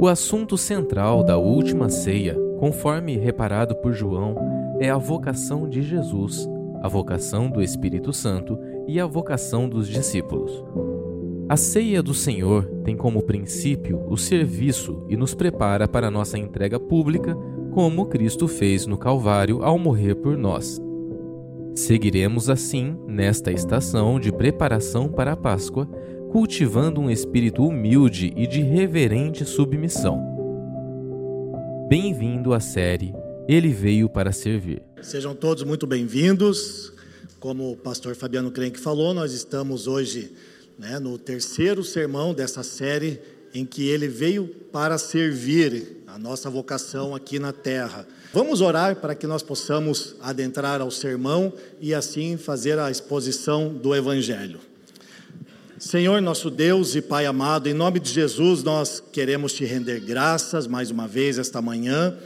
O assunto central da última ceia, conforme reparado por João, é a vocação de Jesus, a vocação do Espírito Santo e a vocação dos discípulos. A ceia do Senhor tem como princípio o serviço e nos prepara para nossa entrega pública, como Cristo fez no Calvário ao morrer por nós. Seguiremos assim nesta estação de preparação para a Páscoa cultivando um espírito humilde e de reverente submissão. Bem-vindo à série Ele Veio para Servir. Sejam todos muito bem-vindos. Como o pastor Fabiano Crenque falou, nós estamos hoje né, no terceiro sermão dessa série em que ele veio para servir a nossa vocação aqui na terra. Vamos orar para que nós possamos adentrar ao sermão e assim fazer a exposição do Evangelho. Senhor nosso Deus e Pai amado, em nome de Jesus nós queremos te render graças mais uma vez esta manhã,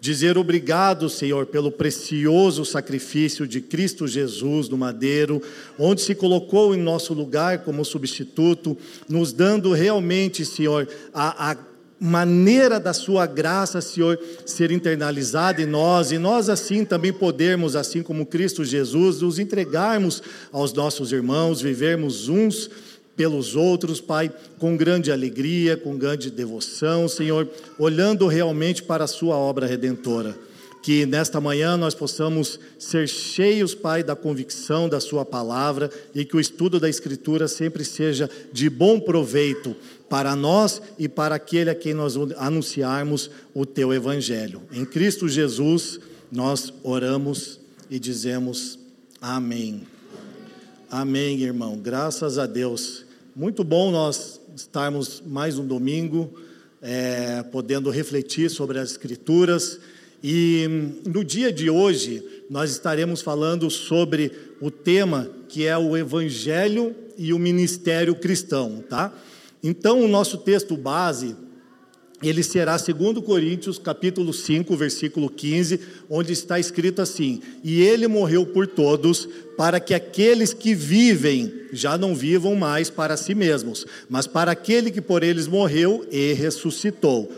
dizer obrigado, Senhor, pelo precioso sacrifício de Cristo Jesus no madeiro, onde se colocou em nosso lugar como substituto, nos dando realmente, Senhor, a, a maneira da sua graça, Senhor, ser internalizada em nós, e nós assim também podermos, assim como Cristo Jesus, nos entregarmos aos nossos irmãos, vivermos uns pelos outros, Pai, com grande alegria, com grande devoção, Senhor, olhando realmente para a Sua obra redentora. Que nesta manhã nós possamos ser cheios, Pai, da convicção da Sua palavra e que o estudo da Escritura sempre seja de bom proveito para nós e para aquele a quem nós anunciarmos o Teu Evangelho. Em Cristo Jesus nós oramos e dizemos amém. Amém, irmão. Graças a Deus. Muito bom nós estarmos mais um domingo é, podendo refletir sobre as Escrituras. E no dia de hoje nós estaremos falando sobre o tema que é o Evangelho e o Ministério Cristão, tá? Então o nosso texto base ele será segundo Coríntios, capítulo 5, versículo 15, onde está escrito assim: "E ele morreu por todos, para que aqueles que vivem já não vivam mais para si mesmos, mas para aquele que por eles morreu e ressuscitou."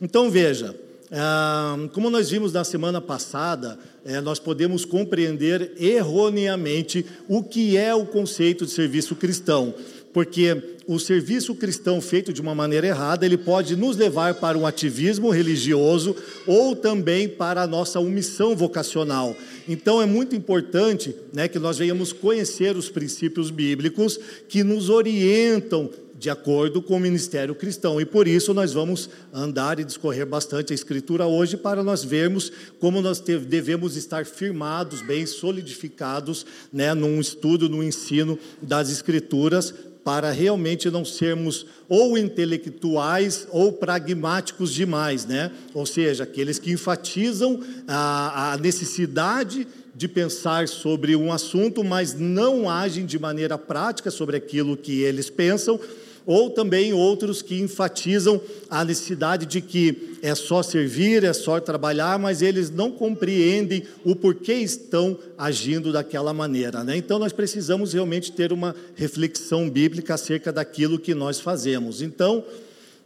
Então veja, ah, como nós vimos na semana passada, eh, nós podemos compreender erroneamente o que é o conceito de serviço cristão porque o serviço cristão feito de uma maneira errada, ele pode nos levar para um ativismo religioso ou também para a nossa omissão vocacional. Então é muito importante né, que nós venhamos conhecer os princípios bíblicos que nos orientam de acordo com o ministério cristão. E por isso nós vamos andar e discorrer bastante a Escritura hoje para nós vermos como nós devemos estar firmados, bem solidificados, né, num estudo, no ensino das Escrituras, para realmente não sermos ou intelectuais ou pragmáticos demais, né? Ou seja, aqueles que enfatizam a, a necessidade de pensar sobre um assunto, mas não agem de maneira prática sobre aquilo que eles pensam, ou também outros que enfatizam a necessidade de que é só servir, é só trabalhar, mas eles não compreendem o porquê estão agindo daquela maneira. Né? Então nós precisamos realmente ter uma reflexão bíblica acerca daquilo que nós fazemos. Então,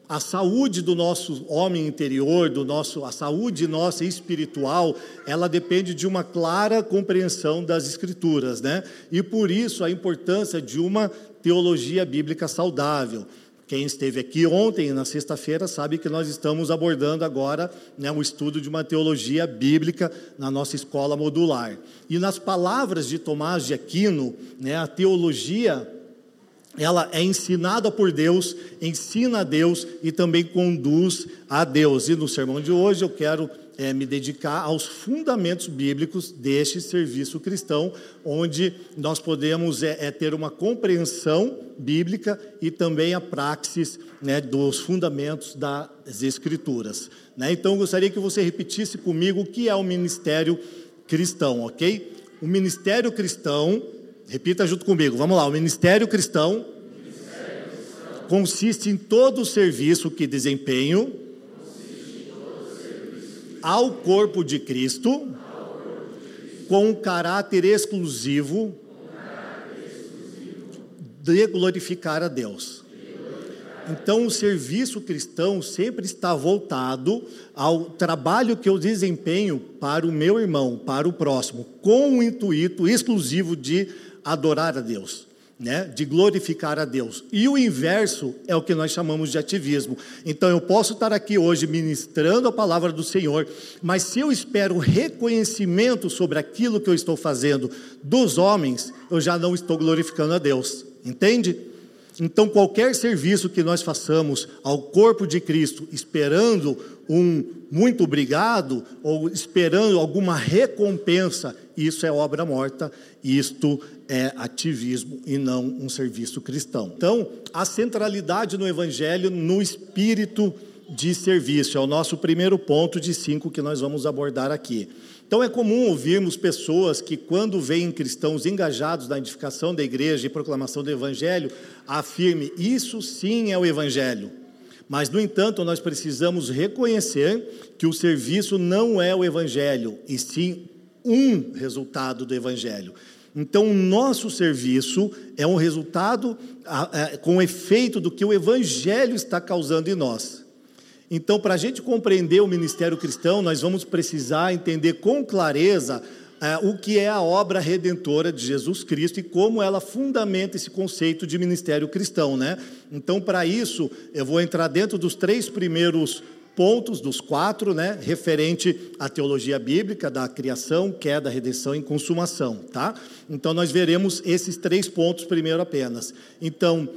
a saúde do nosso homem interior, do nosso, a saúde nossa espiritual, ela depende de uma clara compreensão das escrituras, né? E por isso a importância de uma teologia bíblica saudável. Quem esteve aqui ontem, na sexta-feira, sabe que nós estamos abordando agora né, o estudo de uma teologia bíblica na nossa escola modular. E nas palavras de Tomás de Aquino, né, a teologia ela é ensinada por Deus, ensina a Deus e também conduz a Deus. E no sermão de hoje eu quero é, me dedicar aos fundamentos bíblicos deste serviço cristão, onde nós podemos é, é ter uma compreensão bíblica e também a praxis né, dos fundamentos das Escrituras. Né? Então gostaria que você repetisse comigo o que é o ministério cristão, ok? O ministério cristão Repita junto comigo, vamos lá. O ministério cristão, ministério cristão consiste em todo o serviço que desempenho ao corpo de Cristo, com um caráter exclusivo de glorificar a Deus. Então, o serviço cristão sempre está voltado ao trabalho que eu desempenho para o meu irmão, para o próximo, com o intuito exclusivo de adorar a Deus né, de glorificar a Deus. E o inverso é o que nós chamamos de ativismo. Então eu posso estar aqui hoje ministrando a palavra do Senhor, mas se eu espero reconhecimento sobre aquilo que eu estou fazendo dos homens, eu já não estou glorificando a Deus. Entende? Então, qualquer serviço que nós façamos ao corpo de Cristo, esperando um muito obrigado ou esperando alguma recompensa, isso é obra morta, isto é ativismo e não um serviço cristão. Então, a centralidade no Evangelho, no espírito de serviço, é o nosso primeiro ponto de cinco que nós vamos abordar aqui. Então é comum ouvirmos pessoas que, quando veem cristãos engajados na edificação da igreja e proclamação do Evangelho, afirme: Isso sim é o Evangelho. Mas, no entanto, nós precisamos reconhecer que o serviço não é o Evangelho, e sim um resultado do Evangelho. Então, o nosso serviço é um resultado com efeito do que o Evangelho está causando em nós. Então, para a gente compreender o ministério cristão, nós vamos precisar entender com clareza é, o que é a obra redentora de Jesus Cristo e como ela fundamenta esse conceito de ministério cristão, né? Então, para isso, eu vou entrar dentro dos três primeiros pontos dos quatro, né, referente à teologia bíblica da criação, queda, redenção e consumação, tá? Então nós veremos esses três pontos primeiro apenas. Então,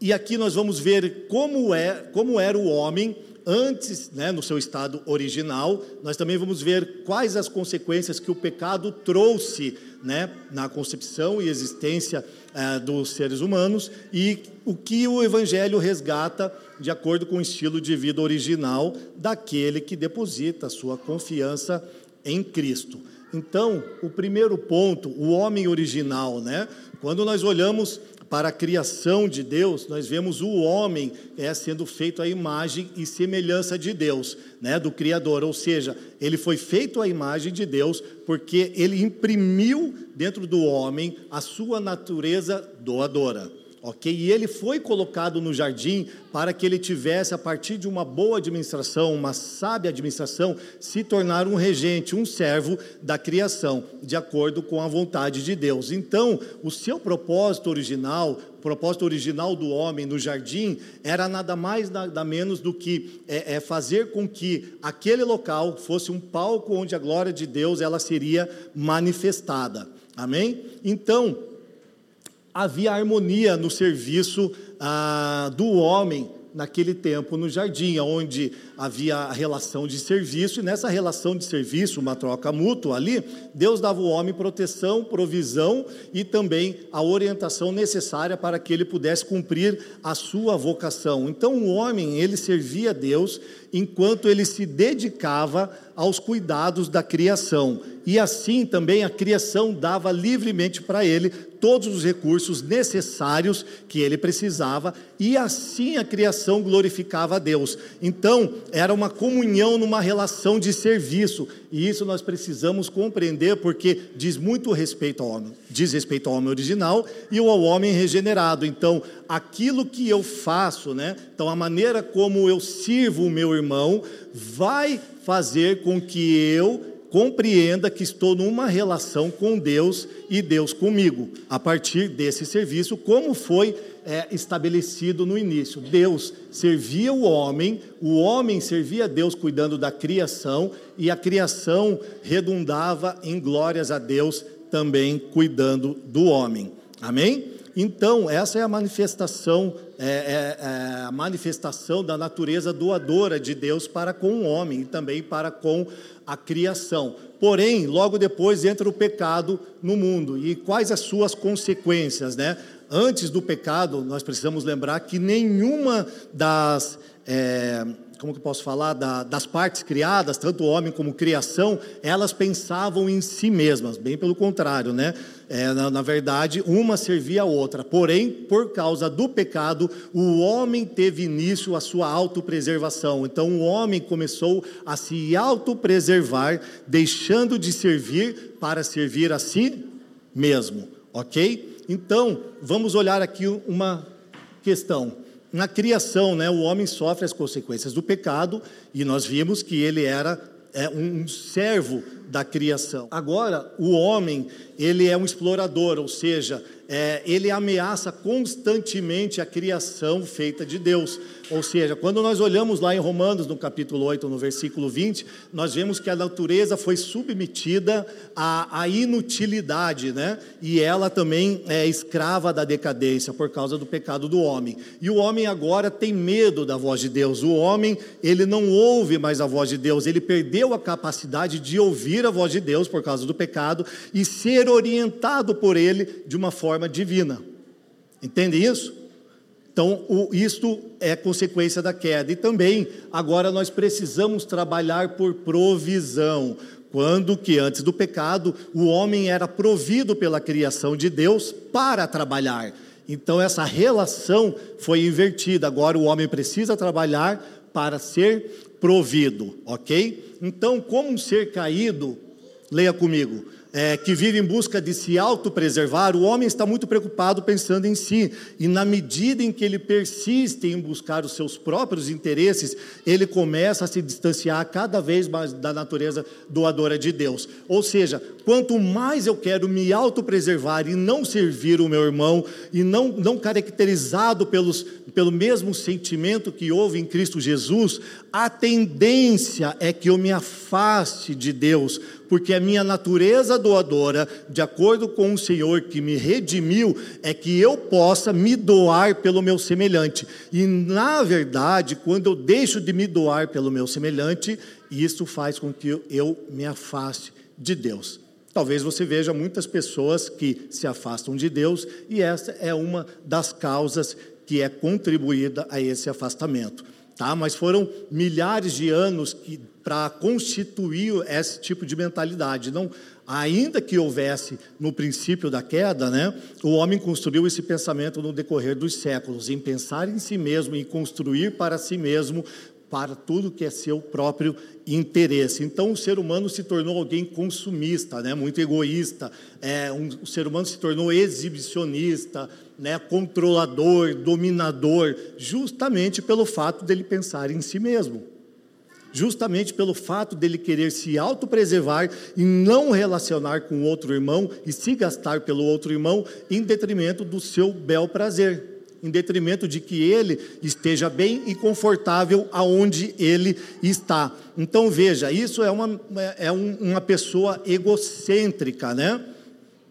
e aqui nós vamos ver como é, como era o homem antes, né, no seu estado original, nós também vamos ver quais as consequências que o pecado trouxe né, na concepção e existência é, dos seres humanos e o que o Evangelho resgata de acordo com o estilo de vida original daquele que deposita sua confiança em Cristo. Então, o primeiro ponto, o homem original, né? Quando nós olhamos para a criação de Deus, nós vemos o homem é, sendo feito à imagem e semelhança de Deus, né, do Criador. Ou seja, ele foi feito à imagem de Deus porque ele imprimiu dentro do homem a sua natureza doadora ok? E ele foi colocado no jardim para que ele tivesse, a partir de uma boa administração, uma sábia administração, se tornar um regente, um servo da criação, de acordo com a vontade de Deus. Então, o seu propósito original, o propósito original do homem no jardim, era nada mais, nada menos do que é, é fazer com que aquele local fosse um palco onde a glória de Deus ela seria manifestada. Amém? Então, havia harmonia no serviço ah, do homem naquele tempo no jardim, onde havia a relação de serviço, e nessa relação de serviço, uma troca mútua ali, Deus dava ao homem proteção, provisão e também a orientação necessária para que ele pudesse cumprir a sua vocação. Então o homem, ele servia a Deus enquanto ele se dedicava aos cuidados da criação. E assim também a criação dava livremente para ele todos os recursos necessários que ele precisava, e assim a criação glorificava a Deus. Então, era uma comunhão numa relação de serviço, e isso nós precisamos compreender porque diz muito respeito ao homem, diz respeito ao homem original e ao homem regenerado. Então, aquilo que eu faço, né? Então, a maneira como eu sirvo o meu irmão vai fazer com que eu compreenda que estou numa relação com Deus e Deus comigo, a partir desse serviço, como foi é, estabelecido no início. Deus servia o homem, o homem servia a Deus cuidando da criação, e a criação redundava em glórias a Deus também cuidando do homem. Amém? Então, essa é a manifestação, é, é, é a manifestação da natureza doadora de Deus para com o homem e também para com a criação. Porém, logo depois entra o pecado no mundo. E quais as suas consequências, né? Antes do pecado, nós precisamos lembrar que nenhuma das é, como que posso falar, da, das partes criadas, tanto o homem como criação, elas pensavam em si mesmas, bem pelo contrário, né? É, na, na, verdade, uma servia a outra. Porém, por causa do pecado, o homem teve início a sua autopreservação. Então, o homem começou a se autopreservar, deixando de servir para servir a si mesmo, ok? Então, vamos olhar aqui uma questão. Na criação, né, o homem sofre as consequências do pecado e nós vimos que ele era é, um servo da criação. Agora, o homem, ele é um explorador, ou seja, é, ele ameaça constantemente a criação feita de Deus. Ou seja, quando nós olhamos lá em Romanos, no capítulo 8, no versículo 20, nós vemos que a natureza foi submetida à, à inutilidade, né? E ela também é escrava da decadência por causa do pecado do homem. E o homem agora tem medo da voz de Deus. O homem, ele não ouve mais a voz de Deus, ele perdeu a capacidade de ouvir a voz de Deus por causa do pecado e ser orientado por ele de uma forma divina. Entende isso? Então, o, isto é consequência da queda. E também, agora nós precisamos trabalhar por provisão. Quando que antes do pecado, o homem era provido pela criação de Deus para trabalhar. Então, essa relação foi invertida. Agora, o homem precisa trabalhar para ser provido, ok? Então, como um ser caído, leia comigo, é, que vive em busca de se autopreservar, o homem está muito preocupado pensando em si, e na medida em que ele persiste em buscar os seus próprios interesses, ele começa a se distanciar cada vez mais da natureza doadora de Deus. Ou seja, quanto mais eu quero me autopreservar e não servir o meu irmão, e não, não caracterizado pelos, pelo mesmo sentimento que houve em Cristo Jesus, a tendência é que eu me afaste de Deus porque a minha natureza doadora, de acordo com o Senhor que me redimiu, é que eu possa me doar pelo meu semelhante. E na verdade, quando eu deixo de me doar pelo meu semelhante, isso faz com que eu me afaste de Deus. Talvez você veja muitas pessoas que se afastam de Deus, e essa é uma das causas que é contribuída a esse afastamento. Tá? Mas foram milhares de anos que para constituir esse tipo de mentalidade. Não, ainda que houvesse no princípio da queda, né, o homem construiu esse pensamento no decorrer dos séculos, em pensar em si mesmo, em construir para si mesmo, para tudo que é seu próprio interesse. Então, o ser humano se tornou alguém consumista, né, muito egoísta. É, um, o ser humano se tornou exibicionista, né, controlador, dominador, justamente pelo fato dele pensar em si mesmo justamente pelo fato dele querer se autopreservar e não relacionar com outro irmão e se gastar pelo outro irmão em detrimento do seu bel prazer em detrimento de que ele esteja bem e confortável aonde ele está. Então veja, isso é uma, é uma pessoa egocêntrica, né?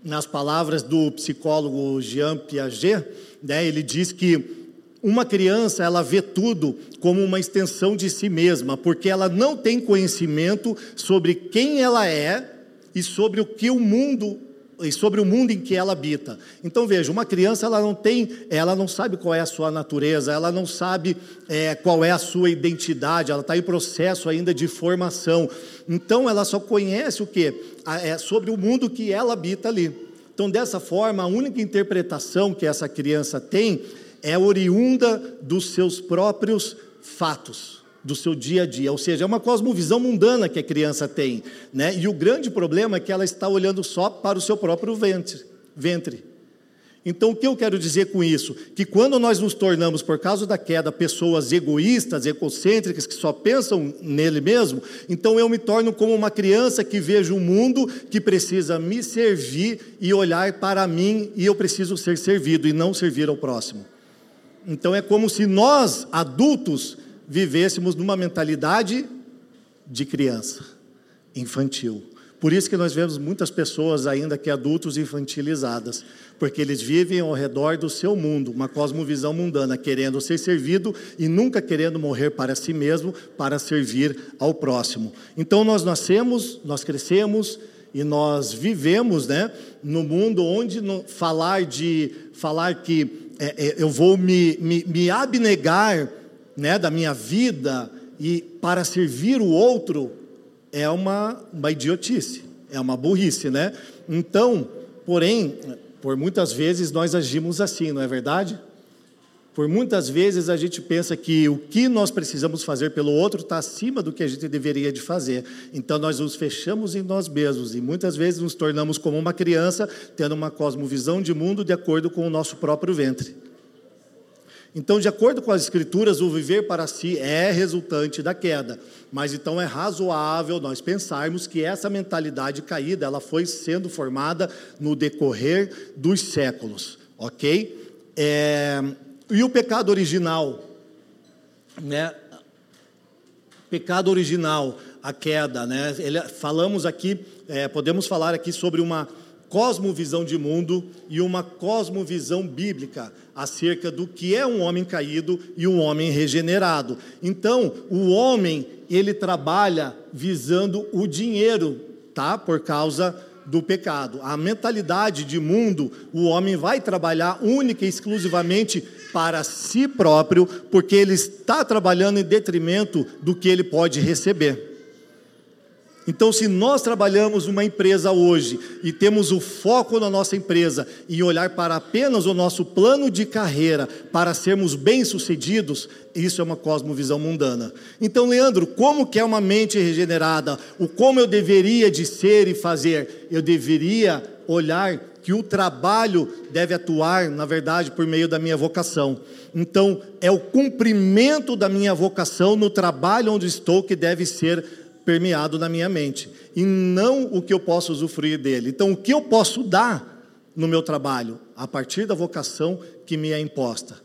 Nas palavras do psicólogo Jean Piaget, né, ele diz que uma criança, ela vê tudo como uma extensão de si mesma, porque ela não tem conhecimento sobre quem ela é e sobre o que o mundo e sobre o mundo em que ela habita. Então veja, uma criança ela não tem, ela não sabe qual é a sua natureza, ela não sabe é, qual é a sua identidade, ela está em processo ainda de formação. Então ela só conhece o que é sobre o mundo que ela habita ali. Então dessa forma, a única interpretação que essa criança tem é oriunda dos seus próprios fatos, do seu dia a dia, ou seja, é uma cosmovisão mundana que a criança tem, né? E o grande problema é que ela está olhando só para o seu próprio ventre. ventre. Então, o que eu quero dizer com isso? Que quando nós nos tornamos, por causa da queda, pessoas egoístas, egocêntricas, que só pensam nele mesmo, então eu me torno como uma criança que vejo o um mundo que precisa me servir e olhar para mim, e eu preciso ser servido e não servir ao próximo. Então é como se nós, adultos, vivêssemos numa mentalidade de criança, infantil. Por isso que nós vemos muitas pessoas ainda que adultos infantilizadas, porque eles vivem ao redor do seu mundo, uma cosmovisão mundana, querendo ser servido e nunca querendo morrer para si mesmo, para servir ao próximo. Então nós nascemos, nós crescemos e nós vivemos, né, no mundo onde falar de falar que é, é, eu vou me, me, me abnegar né, da minha vida e para servir o outro é uma, uma idiotice, é uma burrice, né? Então, porém, por muitas vezes nós agimos assim, não é verdade? Por muitas vezes a gente pensa que o que nós precisamos fazer pelo outro está acima do que a gente deveria de fazer. Então nós nos fechamos em nós mesmos e muitas vezes nos tornamos como uma criança, tendo uma cosmovisão de mundo de acordo com o nosso próprio ventre. Então, de acordo com as Escrituras, o viver para si é resultante da queda. Mas então é razoável nós pensarmos que essa mentalidade caída, ela foi sendo formada no decorrer dos séculos, ok? É, e o pecado original, né? Pecado original, a queda, né? Ele, falamos aqui, é, podemos falar aqui sobre uma cosmovisão de mundo e uma cosmovisão bíblica acerca do que é um homem caído e um homem regenerado. Então, o homem, ele trabalha visando o dinheiro, tá? Por causa do pecado. A mentalidade de mundo, o homem vai trabalhar única e exclusivamente para si próprio, porque ele está trabalhando em detrimento do que ele pode receber. Então, se nós trabalhamos uma empresa hoje e temos o foco na nossa empresa e olhar para apenas o nosso plano de carreira para sermos bem-sucedidos, isso é uma cosmovisão mundana. Então, Leandro, como que é uma mente regenerada? O como eu deveria de ser e fazer? Eu deveria olhar que o trabalho deve atuar, na verdade, por meio da minha vocação. Então, é o cumprimento da minha vocação no trabalho onde estou que deve ser permeado na minha mente, e não o que eu posso usufruir dele. Então, o que eu posso dar no meu trabalho, a partir da vocação que me é imposta.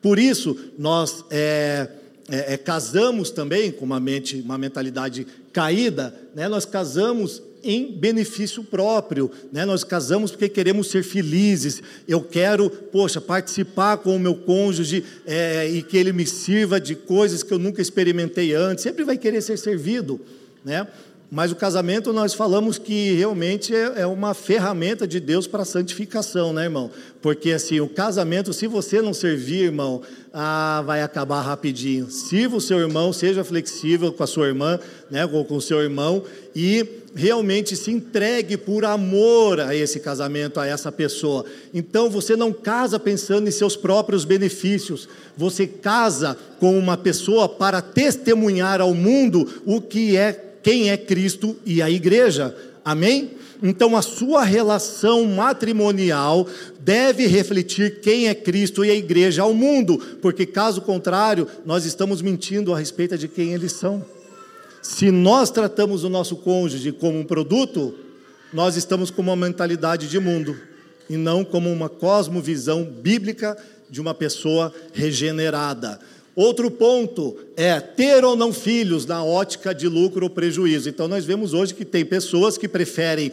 Por isso, nós é, é, é, casamos também com uma mente, uma mentalidade caída, né? nós casamos em benefício próprio, né? nós casamos porque queremos ser felizes, eu quero, poxa, participar com o meu cônjuge é, e que ele me sirva de coisas que eu nunca experimentei antes, sempre vai querer ser servido né? Mas o casamento nós falamos que realmente é, é uma ferramenta de Deus para a santificação, né, irmão? Porque assim, o casamento, se você não servir, irmão, ah, vai acabar rapidinho. Sirva o seu irmão, seja flexível com a sua irmã, né, ou com o seu irmão, e realmente se entregue por amor a esse casamento, a essa pessoa. Então você não casa pensando em seus próprios benefícios, você casa com uma pessoa para testemunhar ao mundo o que é quem é Cristo e a igreja. Amém? Então a sua relação matrimonial deve refletir quem é Cristo e a igreja ao mundo, porque caso contrário, nós estamos mentindo a respeito de quem eles são. Se nós tratamos o nosso cônjuge como um produto, nós estamos com uma mentalidade de mundo e não como uma cosmovisão bíblica de uma pessoa regenerada. Outro ponto é ter ou não filhos na ótica de lucro ou prejuízo. Então, nós vemos hoje que tem pessoas que preferem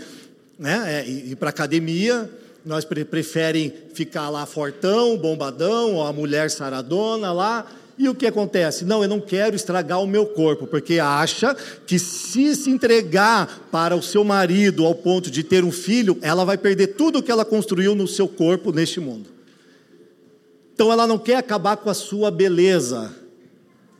né, é, ir para a academia, nós preferem ficar lá fortão, bombadão, a mulher saradona lá. E o que acontece? Não, eu não quero estragar o meu corpo, porque acha que se se entregar para o seu marido ao ponto de ter um filho, ela vai perder tudo que ela construiu no seu corpo neste mundo. Então ela não quer acabar com a sua beleza,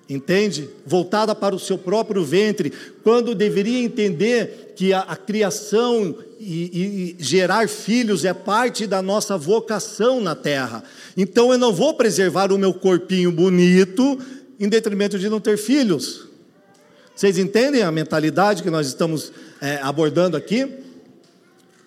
entende? Voltada para o seu próprio ventre, quando deveria entender que a, a criação e, e, gerar filhos é parte da nossa vocação na terra. Então eu não vou preservar o meu corpinho bonito em detrimento de não ter filhos. Vocês entendem a mentalidade que nós estamos é, abordando aqui?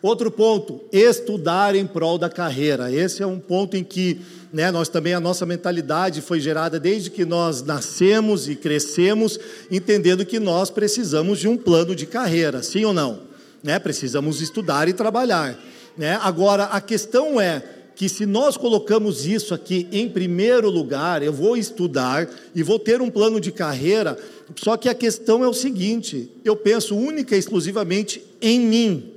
Outro ponto, estudar em prol da carreira. Esse é um ponto em que né, nós também, a nossa mentalidade foi gerada desde que nós nascemos e crescemos, entendendo que nós precisamos de um plano de carreira, sim ou não? Né, precisamos estudar e trabalhar. Né? Agora, a questão é que se nós colocamos isso aqui em primeiro lugar, eu vou estudar e vou ter um plano de carreira, só que a questão é o seguinte: eu penso única e exclusivamente em mim.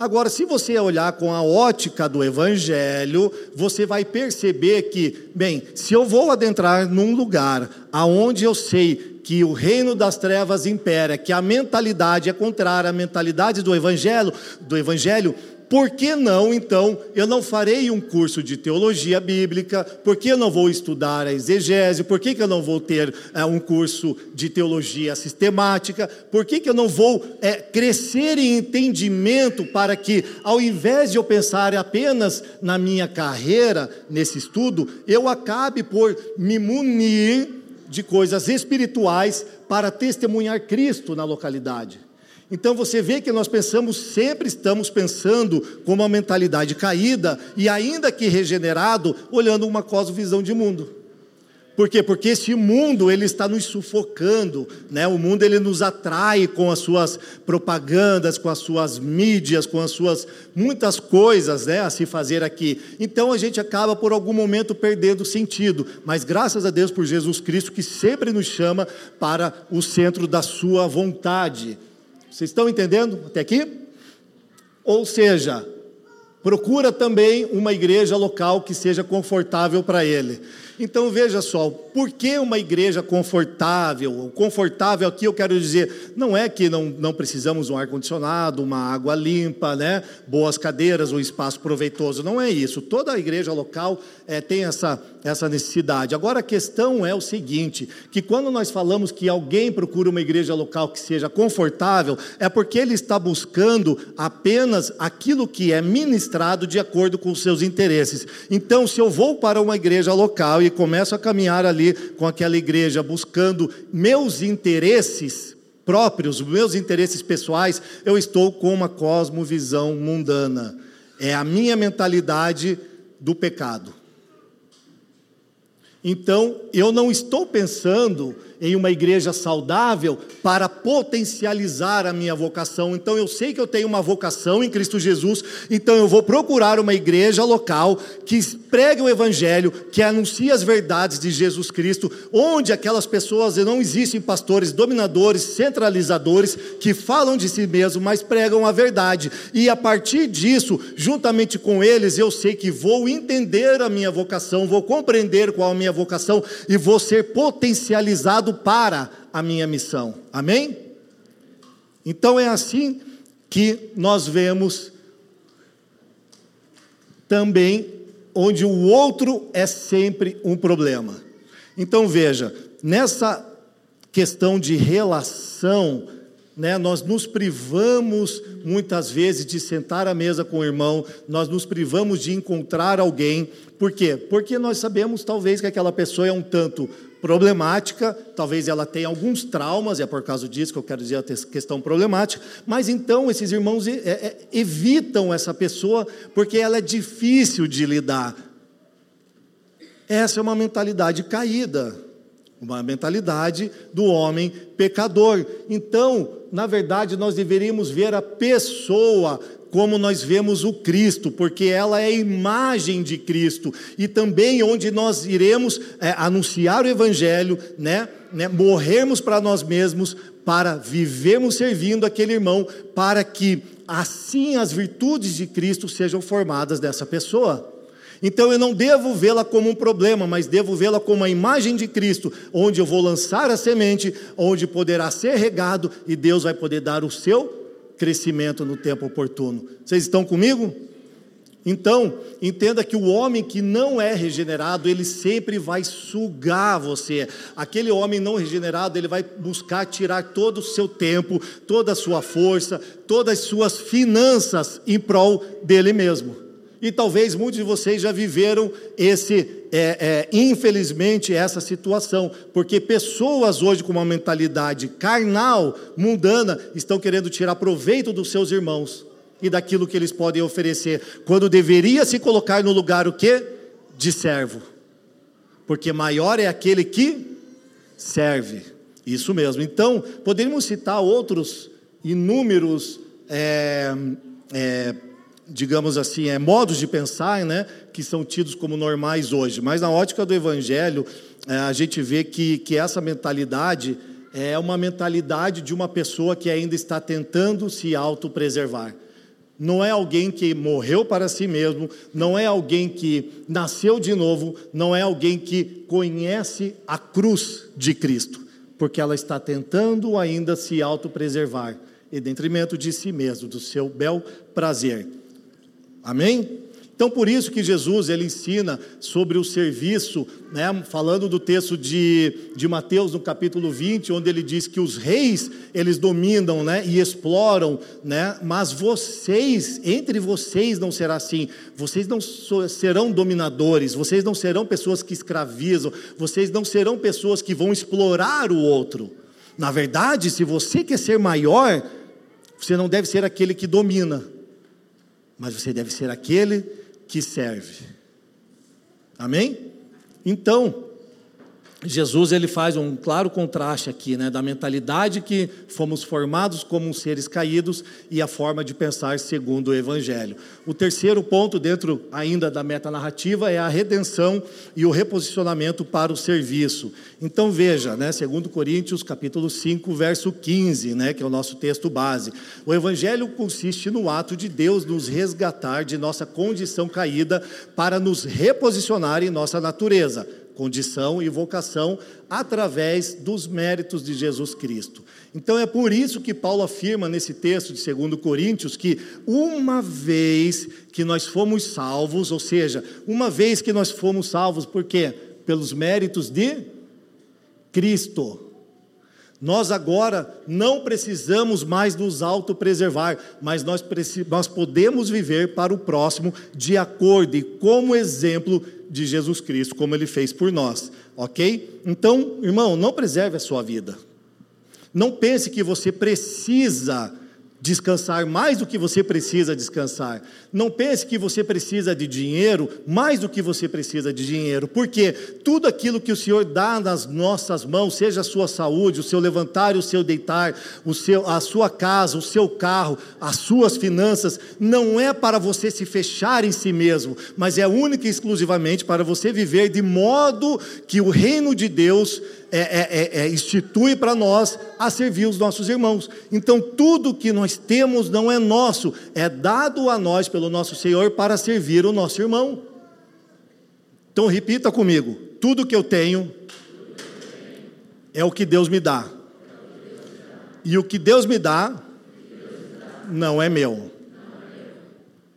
Agora, se você olhar com a ótica do Evangelho, você vai perceber que, bem, se eu vou adentrar num lugar aonde eu sei que o reino das trevas impera, que a mentalidade é contrária à mentalidade do Evangelho, do Evangelho, por que não, então, eu não farei um curso de teologia bíblica? Por que eu não vou estudar a exegese? Por que, que eu não vou ter é, um curso de teologia sistemática? Por que, que eu não vou é, crescer em entendimento para que, ao invés de eu pensar apenas na minha carreira, nesse estudo, eu acabe por me munir de coisas espirituais para testemunhar Cristo na localidade? Então você vê que nós pensamos, sempre estamos pensando com uma mentalidade caída e ainda que regenerado, olhando uma cosmovisão de mundo. Por quê? Porque esse mundo ele está nos sufocando, né? O mundo ele nos atrai com as suas propagandas, com as suas mídias, com as suas muitas coisas, né, a se fazer aqui. Então a gente acaba por algum momento perdendo sentido, mas graças a Deus por Jesus Cristo que sempre nos chama para o centro da sua vontade. Vocês estão entendendo até aqui? Ou seja, procura também uma igreja local que seja confortável para ele. Então veja só, por que uma igreja confortável? Confortável aqui eu quero dizer, não é que não, não precisamos um ar-condicionado, uma água limpa, né? boas cadeiras, um espaço proveitoso, não é isso. Toda igreja local é, tem essa, essa necessidade. Agora a questão é o seguinte: que quando nós falamos que alguém procura uma igreja local que seja confortável, é porque ele está buscando apenas aquilo que é ministrado de acordo com os seus interesses. Então, se eu vou para uma igreja local e começo a caminhar ali com aquela igreja buscando meus interesses próprios, meus interesses pessoais, eu estou com uma cosmovisão mundana. É a minha mentalidade do pecado. Então, eu não estou pensando em uma igreja saudável para potencializar a minha vocação. Então eu sei que eu tenho uma vocação em Cristo Jesus, então eu vou procurar uma igreja local que pregue o evangelho, que anuncie as verdades de Jesus Cristo, onde aquelas pessoas não existem pastores dominadores, centralizadores que falam de si mesmos, mas pregam a verdade. E a partir disso, juntamente com eles, eu sei que vou entender a minha vocação, vou compreender qual a minha vocação e vou ser potencializado para a minha missão. Amém? Então é assim que nós vemos também onde o outro é sempre um problema. Então veja, nessa questão de relação, né, nós nos privamos muitas vezes de sentar à mesa com o irmão, nós nos privamos de encontrar alguém, por quê? Porque nós sabemos talvez que aquela pessoa é um tanto problemática, talvez ela tenha alguns traumas, é por causa disso que eu quero dizer a questão problemática, mas então esses irmãos é, é, evitam essa pessoa porque ela é difícil de lidar. Essa é uma mentalidade caída, uma mentalidade do homem pecador. Então, na verdade, nós deveríamos ver a pessoa como nós vemos o Cristo, porque ela é a imagem de Cristo, e também onde nós iremos é, anunciar o Evangelho, né, né, morrermos para nós mesmos, para vivermos servindo aquele irmão, para que assim as virtudes de Cristo sejam formadas nessa pessoa. Então eu não devo vê-la como um problema, mas devo vê-la como a imagem de Cristo, onde eu vou lançar a semente, onde poderá ser regado e Deus vai poder dar o seu crescimento no tempo oportuno. Vocês estão comigo? Então, entenda que o homem que não é regenerado, ele sempre vai sugar você. Aquele homem não regenerado, ele vai buscar tirar todo o seu tempo, toda a sua força, todas as suas finanças em prol dele mesmo. E talvez muitos de vocês já viveram esse é, é, infelizmente, essa situação, porque pessoas hoje com uma mentalidade carnal, mundana, estão querendo tirar proveito dos seus irmãos e daquilo que eles podem oferecer, quando deveria se colocar no lugar o que? De servo, porque maior é aquele que serve, isso mesmo. Então, poderíamos citar outros inúmeros. É, é, digamos assim, é, modos de pensar, né, que são tidos como normais hoje. Mas na ótica do Evangelho, é, a gente vê que, que essa mentalidade é uma mentalidade de uma pessoa que ainda está tentando se autopreservar. Não é alguém que morreu para si mesmo, não é alguém que nasceu de novo, não é alguém que conhece a cruz de Cristo, porque ela está tentando ainda se autopreservar, em detrimento de si mesmo, do seu bel prazer. Amém? Então, por isso que Jesus ele ensina sobre o serviço, né, falando do texto de, de Mateus, no capítulo 20, onde ele diz que os reis, eles dominam né, e exploram, né, mas vocês, entre vocês não será assim, vocês não serão dominadores, vocês não serão pessoas que escravizam, vocês não serão pessoas que vão explorar o outro. Na verdade, se você quer ser maior, Você não deve ser aquele que domina, mas você deve ser aquele que serve. Amém? Então, Jesus ele faz um claro contraste aqui, né, da mentalidade que fomos formados como seres caídos e a forma de pensar segundo o evangelho. O terceiro ponto dentro ainda da metanarrativa é a redenção e o reposicionamento para o serviço. Então veja, né, segundo Coríntios, capítulo 5, verso 15, né, que é o nosso texto base. O evangelho consiste no ato de Deus nos resgatar de nossa condição caída para nos reposicionar em nossa natureza condição e vocação através dos méritos de Jesus Cristo. Então é por isso que Paulo afirma nesse texto de 2 Coríntios que uma vez que nós fomos salvos, ou seja, uma vez que nós fomos salvos, por quê? Pelos méritos de Cristo. Nós agora não precisamos mais nos autopreservar, mas nós, nós podemos viver para o próximo de acordo e como exemplo de Jesus Cristo, como ele fez por nós, ok? Então, irmão, não preserve a sua vida. Não pense que você precisa descansar mais do que você precisa descansar. Não pense que você precisa de dinheiro mais do que você precisa de dinheiro, porque tudo aquilo que o Senhor dá nas nossas mãos, seja a sua saúde, o seu levantar o seu deitar, o seu, a sua casa, o seu carro, as suas finanças, não é para você se fechar em si mesmo, mas é única e exclusivamente para você viver de modo que o reino de Deus é, é, é, é, institui para nós a servir os nossos irmãos. Então, tudo que nós temos não é nosso, é dado a nós pelo nosso Senhor para servir o nosso irmão. Então, repita comigo: tudo que eu tenho é o que Deus me dá, e o que Deus me dá não é meu,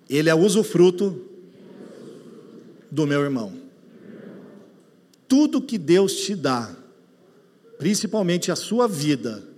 ele é usufruto do meu irmão. Tudo que Deus te dá, principalmente a sua vida,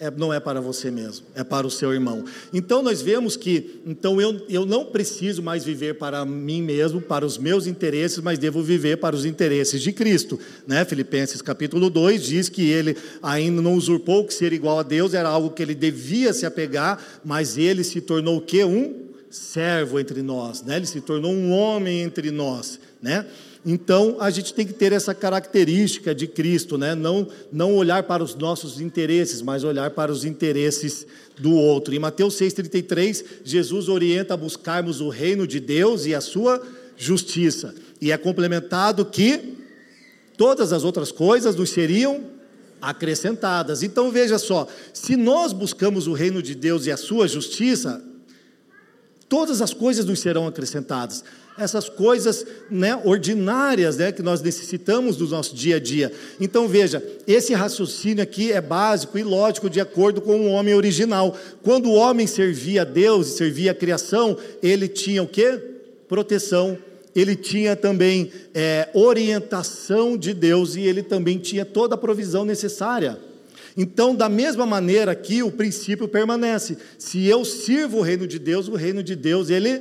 é, não é para você mesmo, é para o seu irmão. Então nós vemos que, então eu, eu não preciso mais viver para mim mesmo, para os meus interesses, mas devo viver para os interesses de Cristo. Né? Filipenses capítulo 2 diz que ele ainda não usurpou que ser igual a Deus era algo que ele devia se apegar, mas ele se tornou o que? Um servo entre nós, né? ele se tornou um homem entre nós. Né? Então, a gente tem que ter essa característica de Cristo, né? não, não olhar para os nossos interesses, mas olhar para os interesses do outro. Em Mateus 6,33, Jesus orienta a buscarmos o reino de Deus e a sua justiça. E é complementado que todas as outras coisas nos seriam acrescentadas. Então veja só, se nós buscamos o reino de Deus e a sua justiça, todas as coisas nos serão acrescentadas essas coisas né, ordinárias né, que nós necessitamos do nosso dia a dia. Então veja, esse raciocínio aqui é básico e lógico de acordo com o homem original. Quando o homem servia a Deus e servia a criação, ele tinha o que? Proteção. Ele tinha também é, orientação de Deus e ele também tinha toda a provisão necessária. Então, da mesma maneira aqui, o princípio permanece. Se eu sirvo o reino de Deus, o reino de Deus, ele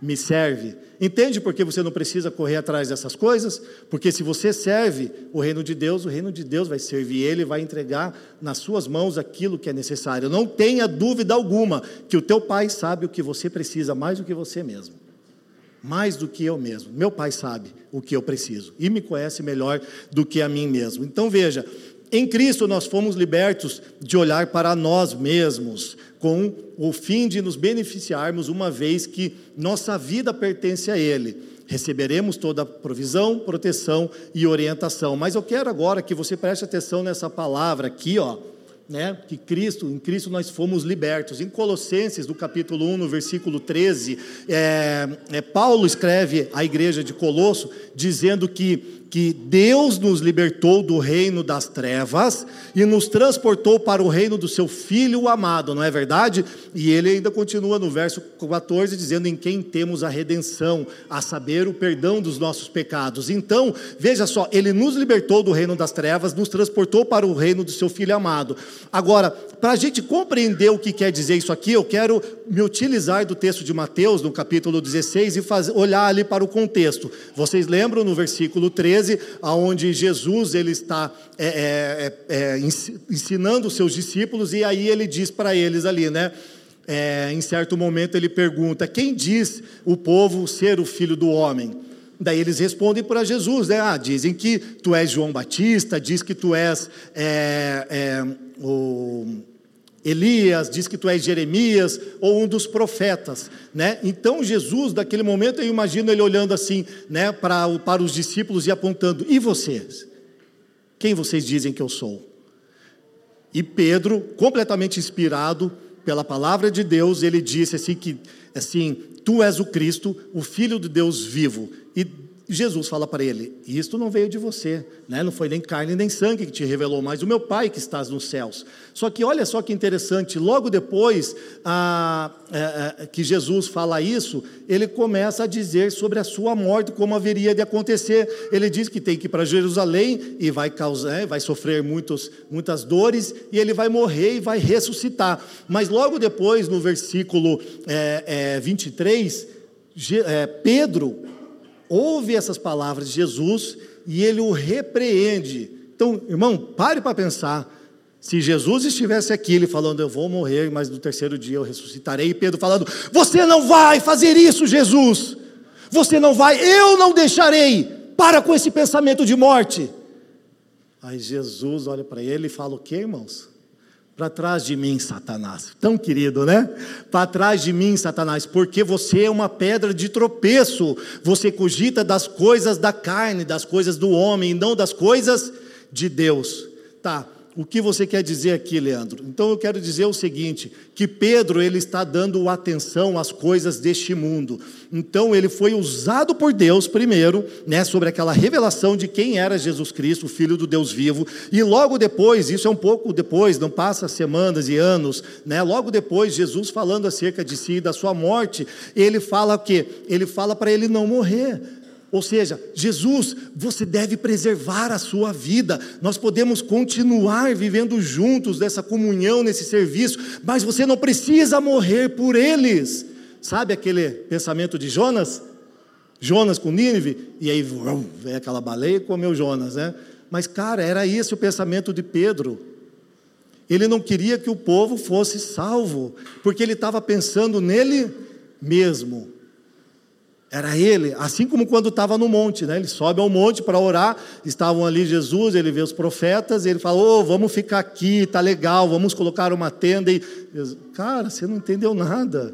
me serve. Entende por que você não precisa correr atrás dessas coisas? Porque se você serve o reino de Deus, o reino de Deus vai servir ele, vai entregar nas suas mãos aquilo que é necessário. Não tenha dúvida alguma que o teu pai sabe o que você precisa mais do que você mesmo. Mais do que eu mesmo. Meu pai sabe o que eu preciso e me conhece melhor do que a mim mesmo. Então veja, em Cristo nós fomos libertos de olhar para nós mesmos, com o fim de nos beneficiarmos, uma vez que nossa vida pertence a Ele. Receberemos toda a provisão, proteção e orientação. Mas eu quero agora que você preste atenção nessa palavra aqui, ó né, que Cristo, em Cristo nós fomos libertos. Em Colossenses, do capítulo 1, no versículo 13, é, é, Paulo escreve à igreja de Colosso, dizendo que que Deus nos libertou do reino das trevas e nos transportou para o reino do seu Filho amado, não é verdade? E ele ainda continua no verso 14, dizendo: Em quem temos a redenção, a saber, o perdão dos nossos pecados. Então, veja só, ele nos libertou do reino das trevas, nos transportou para o reino do seu Filho amado. Agora, para a gente compreender o que quer dizer isso aqui, eu quero me utilizar do texto de Mateus, no capítulo 16, e olhar ali para o contexto. Vocês lembram no versículo 13, aonde Jesus ele está é, é, é, é ensinando os seus discípulos, e aí ele diz para eles ali, né? é, em certo momento, ele pergunta: Quem diz o povo ser o filho do homem? Daí eles respondem para Jesus, né? Ah, dizem que tu és João Batista, diz que tu és é, o Elias, diz que tu és Jeremias ou um dos profetas, né? Então Jesus, daquele momento, eu imagino ele olhando assim, né, para, para os discípulos e apontando: E vocês? Quem vocês dizem que eu sou? E Pedro, completamente inspirado pela palavra de Deus, ele disse assim que assim, tu és o Cristo, o filho de Deus vivo. E Jesus fala para ele: Isto não veio de você, né? não foi nem carne nem sangue que te revelou, mas o meu Pai que estás nos céus. Só que olha só que interessante, logo depois a, a, a, que Jesus fala isso, ele começa a dizer sobre a sua morte, como haveria de acontecer. Ele diz que tem que ir para Jerusalém e vai causar, é, vai sofrer muitos, muitas dores, e ele vai morrer e vai ressuscitar. Mas logo depois, no versículo é, é, 23, é, Pedro ouve essas palavras de Jesus e ele o repreende. Então, irmão, pare para pensar. Se Jesus estivesse aqui, ele falando, eu vou morrer, mas no terceiro dia eu ressuscitarei, e Pedro falando, você não vai fazer isso, Jesus, você não vai, eu não deixarei, para com esse pensamento de morte. Aí Jesus olha para ele e fala: O que, irmãos? Para trás de mim, Satanás. Tão querido, né? Para trás de mim, Satanás, porque você é uma pedra de tropeço. Você cogita das coisas da carne, das coisas do homem, não das coisas de Deus. Tá. O que você quer dizer aqui, Leandro? Então eu quero dizer o seguinte, que Pedro ele está dando atenção às coisas deste mundo. Então ele foi usado por Deus primeiro, né, sobre aquela revelação de quem era Jesus Cristo, o filho do Deus vivo, e logo depois, isso é um pouco depois, não passa semanas e anos, né? Logo depois Jesus falando acerca de si, da sua morte, ele fala o quê? Ele fala para ele não morrer. Ou seja, Jesus, você deve preservar a sua vida. Nós podemos continuar vivendo juntos nessa comunhão, nesse serviço, mas você não precisa morrer por eles. Sabe aquele pensamento de Jonas? Jonas com Nínive, e aí vem aquela baleia e comeu Jonas, né? Mas, cara, era esse o pensamento de Pedro. Ele não queria que o povo fosse salvo, porque ele estava pensando nele mesmo. Era ele, assim como quando estava no monte, né? Ele sobe ao monte para orar, estavam ali Jesus, ele vê os profetas, ele fala: "Oh, vamos ficar aqui, tá legal, vamos colocar uma tenda". E cara, você não entendeu nada.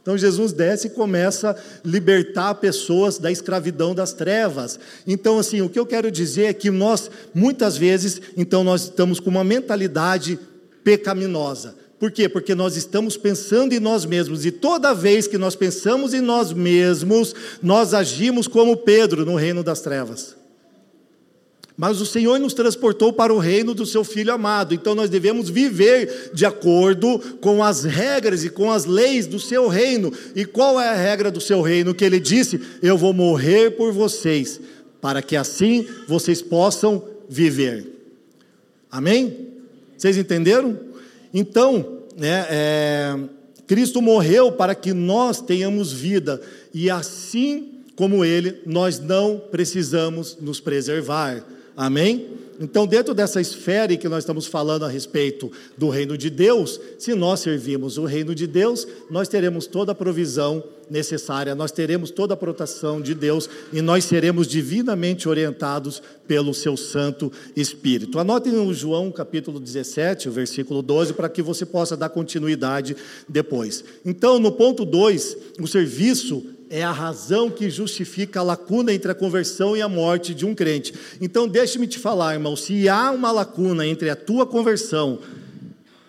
Então Jesus desce e começa a libertar pessoas da escravidão das trevas. Então assim, o que eu quero dizer é que nós muitas vezes, então nós estamos com uma mentalidade pecaminosa. Por quê? Porque nós estamos pensando em nós mesmos, e toda vez que nós pensamos em nós mesmos, nós agimos como Pedro no reino das trevas. Mas o Senhor nos transportou para o reino do seu Filho amado, então nós devemos viver de acordo com as regras e com as leis do seu reino. E qual é a regra do seu reino? Que ele disse: Eu vou morrer por vocês, para que assim vocês possam viver. Amém? Vocês entenderam? Então, né, é, Cristo morreu para que nós tenhamos vida, e assim como Ele, nós não precisamos nos preservar. Amém? Então, dentro dessa esfera em que nós estamos falando a respeito do reino de Deus, se nós servimos o reino de Deus, nós teremos toda a provisão necessária, nós teremos toda a proteção de Deus e nós seremos divinamente orientados pelo seu Santo Espírito. Anotem o João capítulo 17, o versículo 12, para que você possa dar continuidade depois. Então, no ponto 2, o serviço é a razão que justifica a lacuna entre a conversão e a morte de um crente. Então, deixe-me te falar, irmão, se há uma lacuna entre a tua conversão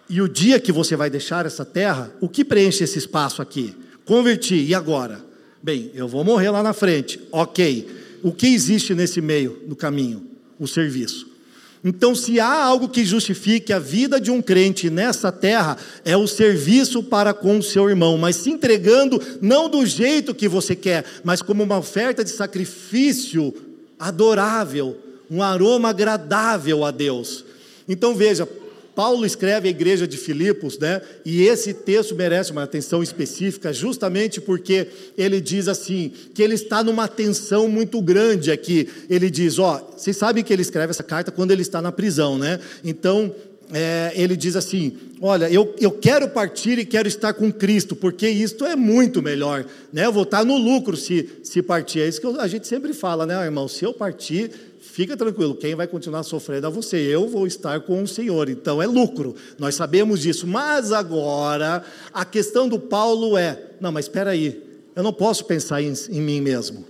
e o dia que você vai deixar essa terra, o que preenche esse espaço aqui? Converti, e agora? Bem, eu vou morrer lá na frente, ok. O que existe nesse meio, no caminho? O serviço. Então, se há algo que justifique a vida de um crente nessa terra, é o serviço para com o seu irmão, mas se entregando não do jeito que você quer, mas como uma oferta de sacrifício adorável, um aroma agradável a Deus. Então veja, Paulo escreve à igreja de Filipos, né? E esse texto merece uma atenção específica, justamente porque ele diz assim, que ele está numa tensão muito grande aqui. Ele diz, ó, vocês sabem que ele escreve essa carta quando ele está na prisão, né? Então, é, ele diz assim: Olha, eu, eu quero partir e quero estar com Cristo, porque isto é muito melhor. Né? Eu vou estar no lucro se, se partir. É isso que a gente sempre fala, né, irmão? Se eu partir, fica tranquilo, quem vai continuar sofrendo é você, eu vou estar com o Senhor, então é lucro, nós sabemos disso, mas agora a questão do Paulo é: não, mas espera aí, eu não posso pensar em, em mim mesmo,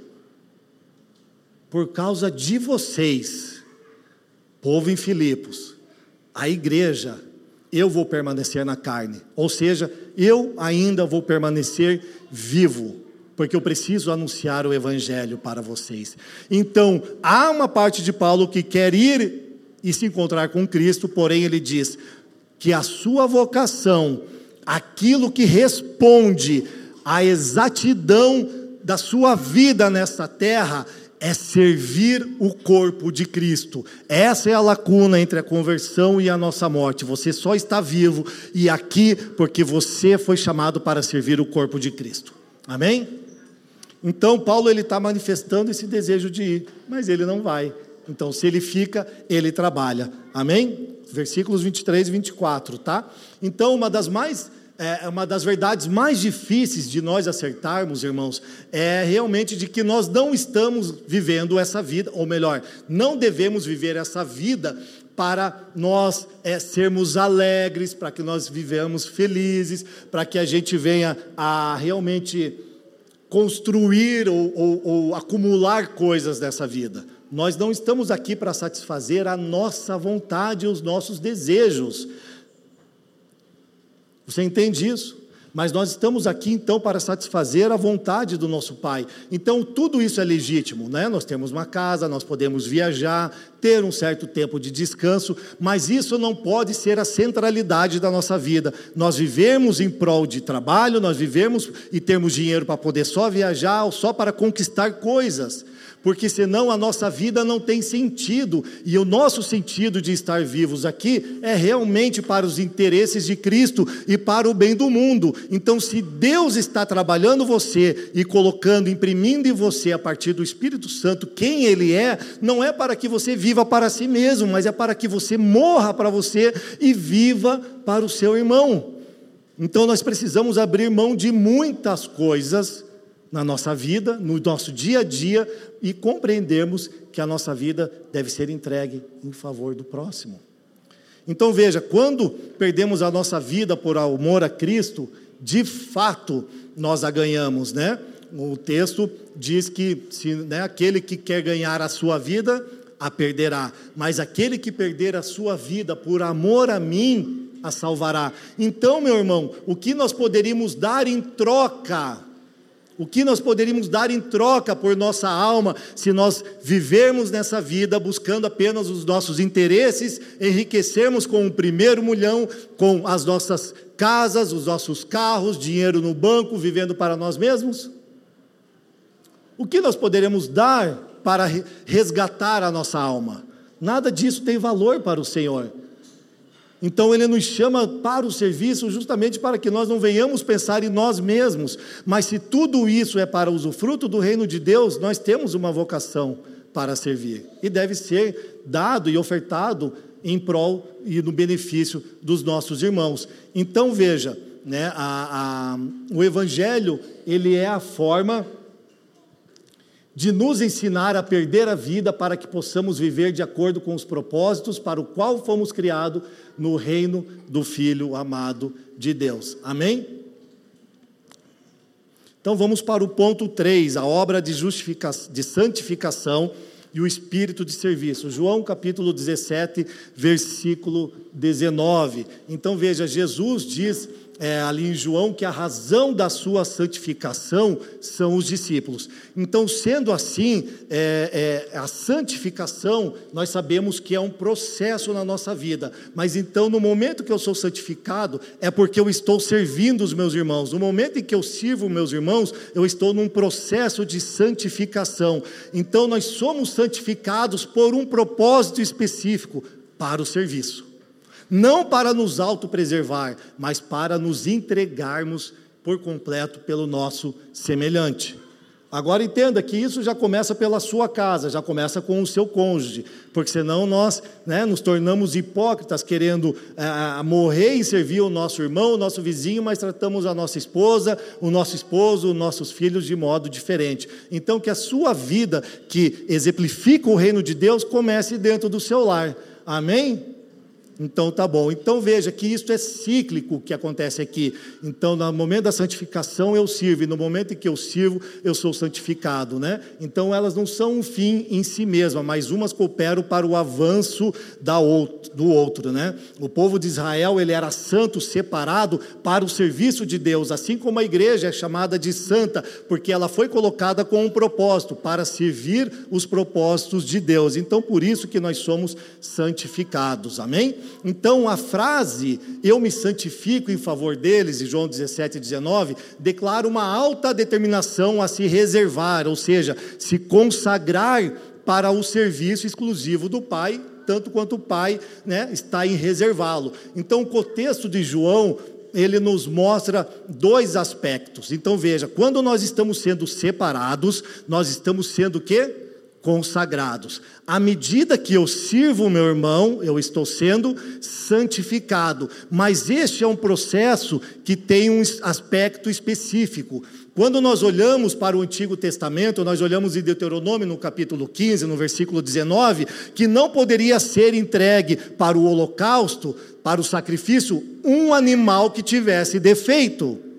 por causa de vocês, povo em Filipos, a igreja, eu vou permanecer na carne, ou seja, eu ainda vou permanecer vivo, porque eu preciso anunciar o evangelho para vocês. Então, há uma parte de Paulo que quer ir e se encontrar com Cristo, porém ele diz que a sua vocação, aquilo que responde à exatidão da sua vida nesta terra, é servir o corpo de Cristo. Essa é a lacuna entre a conversão e a nossa morte. Você só está vivo e aqui porque você foi chamado para servir o corpo de Cristo. Amém? Então Paulo ele está manifestando esse desejo de ir, mas ele não vai. Então se ele fica, ele trabalha. Amém? Versículos 23 e 24, tá? Então uma das mais é, uma das verdades mais difíceis de nós acertarmos, irmãos, é realmente de que nós não estamos vivendo essa vida, ou melhor, não devemos viver essa vida para nós é, sermos alegres, para que nós vivamos felizes, para que a gente venha a realmente construir ou, ou, ou acumular coisas dessa vida. Nós não estamos aqui para satisfazer a nossa vontade e os nossos desejos. Você entende isso? Mas nós estamos aqui então para satisfazer a vontade do nosso Pai. Então tudo isso é legítimo, né? Nós temos uma casa, nós podemos viajar, ter um certo tempo de descanso, mas isso não pode ser a centralidade da nossa vida. Nós vivemos em prol de trabalho, nós vivemos e temos dinheiro para poder só viajar ou só para conquistar coisas porque senão a nossa vida não tem sentido, e o nosso sentido de estar vivos aqui é realmente para os interesses de Cristo e para o bem do mundo. Então, se Deus está trabalhando você e colocando, imprimindo em você a partir do Espírito Santo quem Ele é, não é para que você viva para si mesmo, mas é para que você morra para você e viva para o seu irmão. Então, nós precisamos abrir mão de muitas coisas na nossa vida, no nosso dia a dia, e compreendermos que a nossa vida deve ser entregue em favor do próximo. Então veja, quando perdemos a nossa vida por amor a Cristo, de fato nós a ganhamos, né? O texto diz que se, né, aquele que quer ganhar a sua vida, a perderá, mas aquele que perder a sua vida por amor a mim, a salvará. Então, meu irmão, o que nós poderíamos dar em troca o que nós poderíamos dar em troca por nossa alma se nós vivermos nessa vida buscando apenas os nossos interesses, enriquecermos com o primeiro mulhão, com as nossas casas, os nossos carros, dinheiro no banco, vivendo para nós mesmos? O que nós poderíamos dar para resgatar a nossa alma? Nada disso tem valor para o Senhor. Então ele nos chama para o serviço justamente para que nós não venhamos pensar em nós mesmos, mas se tudo isso é para usufruto do reino de Deus, nós temos uma vocação para servir e deve ser dado e ofertado em prol e no benefício dos nossos irmãos. Então veja, né, a, a, o Evangelho ele é a forma de nos ensinar a perder a vida para que possamos viver de acordo com os propósitos para o qual fomos criados no reino do Filho amado de Deus. Amém? Então vamos para o ponto 3, a obra de, de santificação e o espírito de serviço. João capítulo 17, versículo 19. Então veja, Jesus diz é, ali em João que a razão da sua santificação são os discípulos. Então, sendo assim, é, é, a santificação, nós sabemos que é um processo na nossa vida, mas então, no momento que eu sou santificado, é porque eu estou servindo os meus irmãos. No momento em que eu sirvo meus irmãos, eu estou num processo de santificação. Então, nós somos santificados por um propósito específico para o serviço não para nos autopreservar, mas para nos entregarmos por completo pelo nosso semelhante. Agora entenda que isso já começa pela sua casa, já começa com o seu cônjuge, porque senão nós né, nos tornamos hipócritas, querendo é, morrer e servir o nosso irmão, o nosso vizinho, mas tratamos a nossa esposa, o nosso esposo, os nossos filhos de modo diferente. Então, que a sua vida, que exemplifica o reino de Deus, comece dentro do seu lar. Amém? Então tá bom. Então veja que isso é cíclico que acontece aqui. Então no momento da santificação eu sirvo e no momento em que eu sirvo eu sou santificado, né? Então elas não são um fim em si mesmas, mas umas cooperam para o avanço da outro, do outro, né? O povo de Israel ele era santo, separado para o serviço de Deus, assim como a igreja é chamada de santa, porque ela foi colocada com um propósito para servir os propósitos de Deus. Então por isso que nós somos santificados. Amém? Então, a frase eu me santifico em favor deles, em João 17, 19, declara uma alta determinação a se reservar, ou seja, se consagrar para o serviço exclusivo do Pai, tanto quanto o Pai né, está em reservá-lo. Então, o contexto de João ele nos mostra dois aspectos. Então veja, quando nós estamos sendo separados, nós estamos sendo o quê? Consagrados. À medida que eu sirvo o meu irmão, eu estou sendo santificado. Mas este é um processo que tem um aspecto específico. Quando nós olhamos para o Antigo Testamento, nós olhamos em Deuteronômio no capítulo 15, no versículo 19, que não poderia ser entregue para o holocausto, para o sacrifício, um animal que tivesse defeito.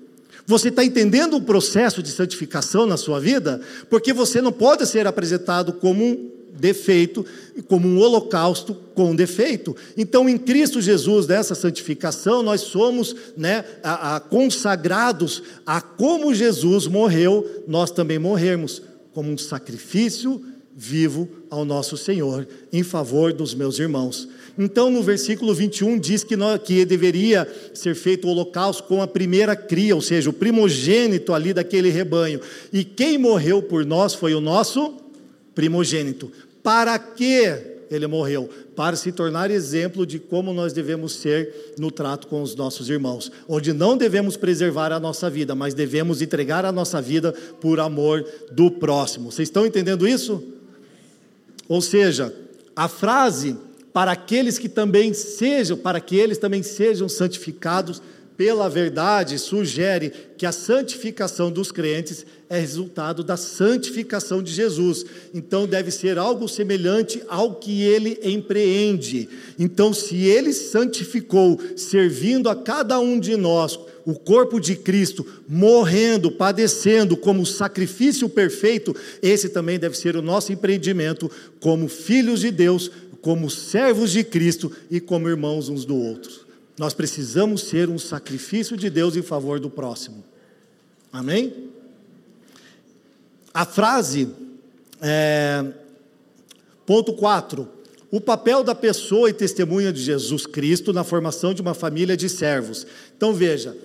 Você está entendendo o processo de santificação na sua vida? Porque você não pode ser apresentado como um defeito, como um holocausto com defeito. Então, em Cristo Jesus, nessa santificação, nós somos né, a, a, consagrados a como Jesus morreu, nós também morrermos, como um sacrifício vivo ao nosso Senhor, em favor dos meus irmãos. Então, no versículo 21, diz que, nós, que deveria ser feito o holocausto com a primeira cria, ou seja, o primogênito ali daquele rebanho. E quem morreu por nós foi o nosso primogênito. Para que ele morreu? Para se tornar exemplo de como nós devemos ser no trato com os nossos irmãos, onde não devemos preservar a nossa vida, mas devemos entregar a nossa vida por amor do próximo. Vocês estão entendendo isso? Ou seja, a frase para aqueles que também sejam, para que eles também sejam santificados pela verdade, sugere que a santificação dos crentes é resultado da santificação de Jesus. Então deve ser algo semelhante ao que ele empreende. Então, se ele santificou, servindo a cada um de nós, o corpo de Cristo, morrendo, padecendo como sacrifício perfeito, esse também deve ser o nosso empreendimento como filhos de Deus, como servos de Cristo e como irmãos uns do outro. Nós precisamos ser um sacrifício de Deus em favor do próximo. Amém? A frase, é, ponto 4. O papel da pessoa e testemunha de Jesus Cristo na formação de uma família de servos. Então veja,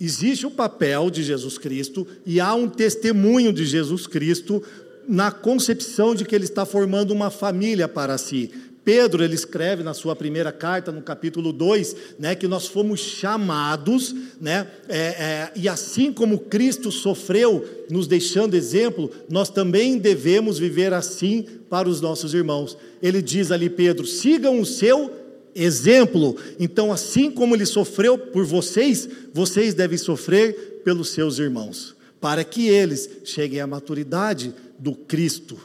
existe o papel de Jesus Cristo e há um testemunho de Jesus Cristo na concepção de que ele está formando uma família para si. Pedro, ele escreve na sua primeira carta, no capítulo 2, né, que nós fomos chamados, né, é, é, e assim como Cristo sofreu, nos deixando exemplo, nós também devemos viver assim para os nossos irmãos. Ele diz ali, Pedro: sigam o seu exemplo. Então, assim como ele sofreu por vocês, vocês devem sofrer pelos seus irmãos, para que eles cheguem à maturidade do Cristo,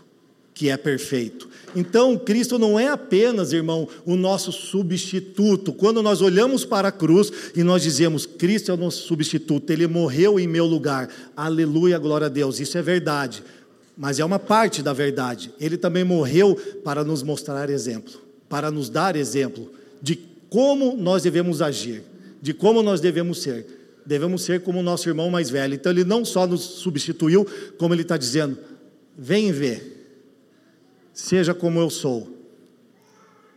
que é perfeito. Então, Cristo não é apenas, irmão, o nosso substituto. Quando nós olhamos para a cruz e nós dizemos, Cristo é o nosso substituto, ele morreu em meu lugar. Aleluia, glória a Deus. Isso é verdade. Mas é uma parte da verdade. Ele também morreu para nos mostrar exemplo, para nos dar exemplo de como nós devemos agir, de como nós devemos ser. Devemos ser como o nosso irmão mais velho. Então, ele não só nos substituiu, como ele está dizendo, vem ver seja como eu sou.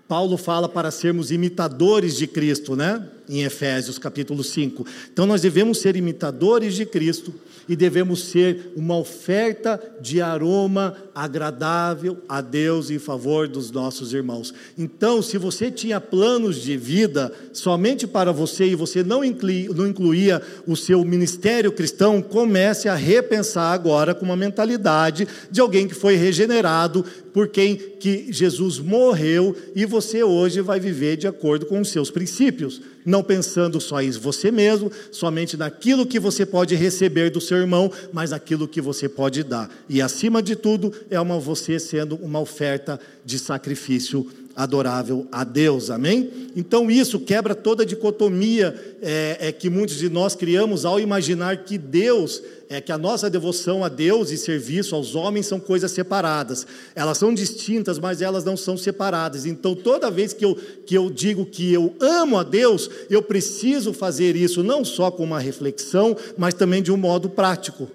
Paulo fala para sermos imitadores de Cristo, né? Em Efésios capítulo 5. Então nós devemos ser imitadores de Cristo e devemos ser uma oferta de aroma agradável a Deus em favor dos nossos irmãos. Então, se você tinha planos de vida somente para você e você não, incluía, não incluía o seu ministério cristão, comece a repensar agora com uma mentalidade de alguém que foi regenerado por quem que Jesus morreu e você hoje vai viver de acordo com os seus princípios não pensando só em você mesmo, somente naquilo que você pode receber do seu irmão, mas naquilo que você pode dar. E acima de tudo, é uma você sendo uma oferta de sacrifício adorável a Deus, amém? Então isso quebra toda a dicotomia é, é, que muitos de nós criamos ao imaginar que Deus, é que a nossa devoção a Deus e serviço aos homens são coisas separadas. Elas são distintas, mas elas não são separadas. Então toda vez que eu, que eu digo que eu amo a Deus, eu preciso fazer isso não só com uma reflexão, mas também de um modo prático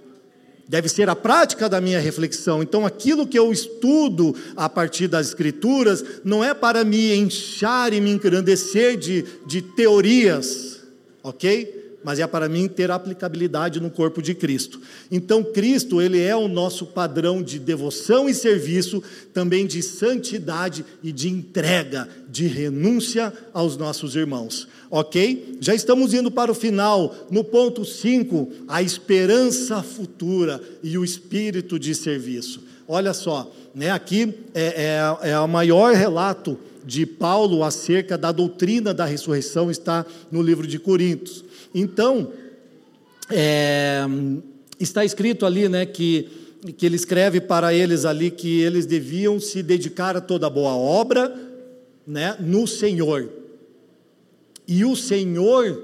deve ser a prática da minha reflexão. Então, aquilo que eu estudo a partir das Escrituras não é para me enchar e me engrandecer de, de teorias, ok? Mas é para mim ter aplicabilidade no corpo de Cristo. Então, Cristo, ele é o nosso padrão de devoção e serviço, também de santidade e de entrega, de renúncia aos nossos irmãos. Ok? Já estamos indo para o final, no ponto 5, a esperança futura e o espírito de serviço. Olha só, né, aqui é, é, é o maior relato de Paulo acerca da doutrina da ressurreição, está no livro de Coríntios. Então, é, está escrito ali, né, que, que ele escreve para eles ali que eles deviam se dedicar a toda boa obra, né, no Senhor. E o Senhor,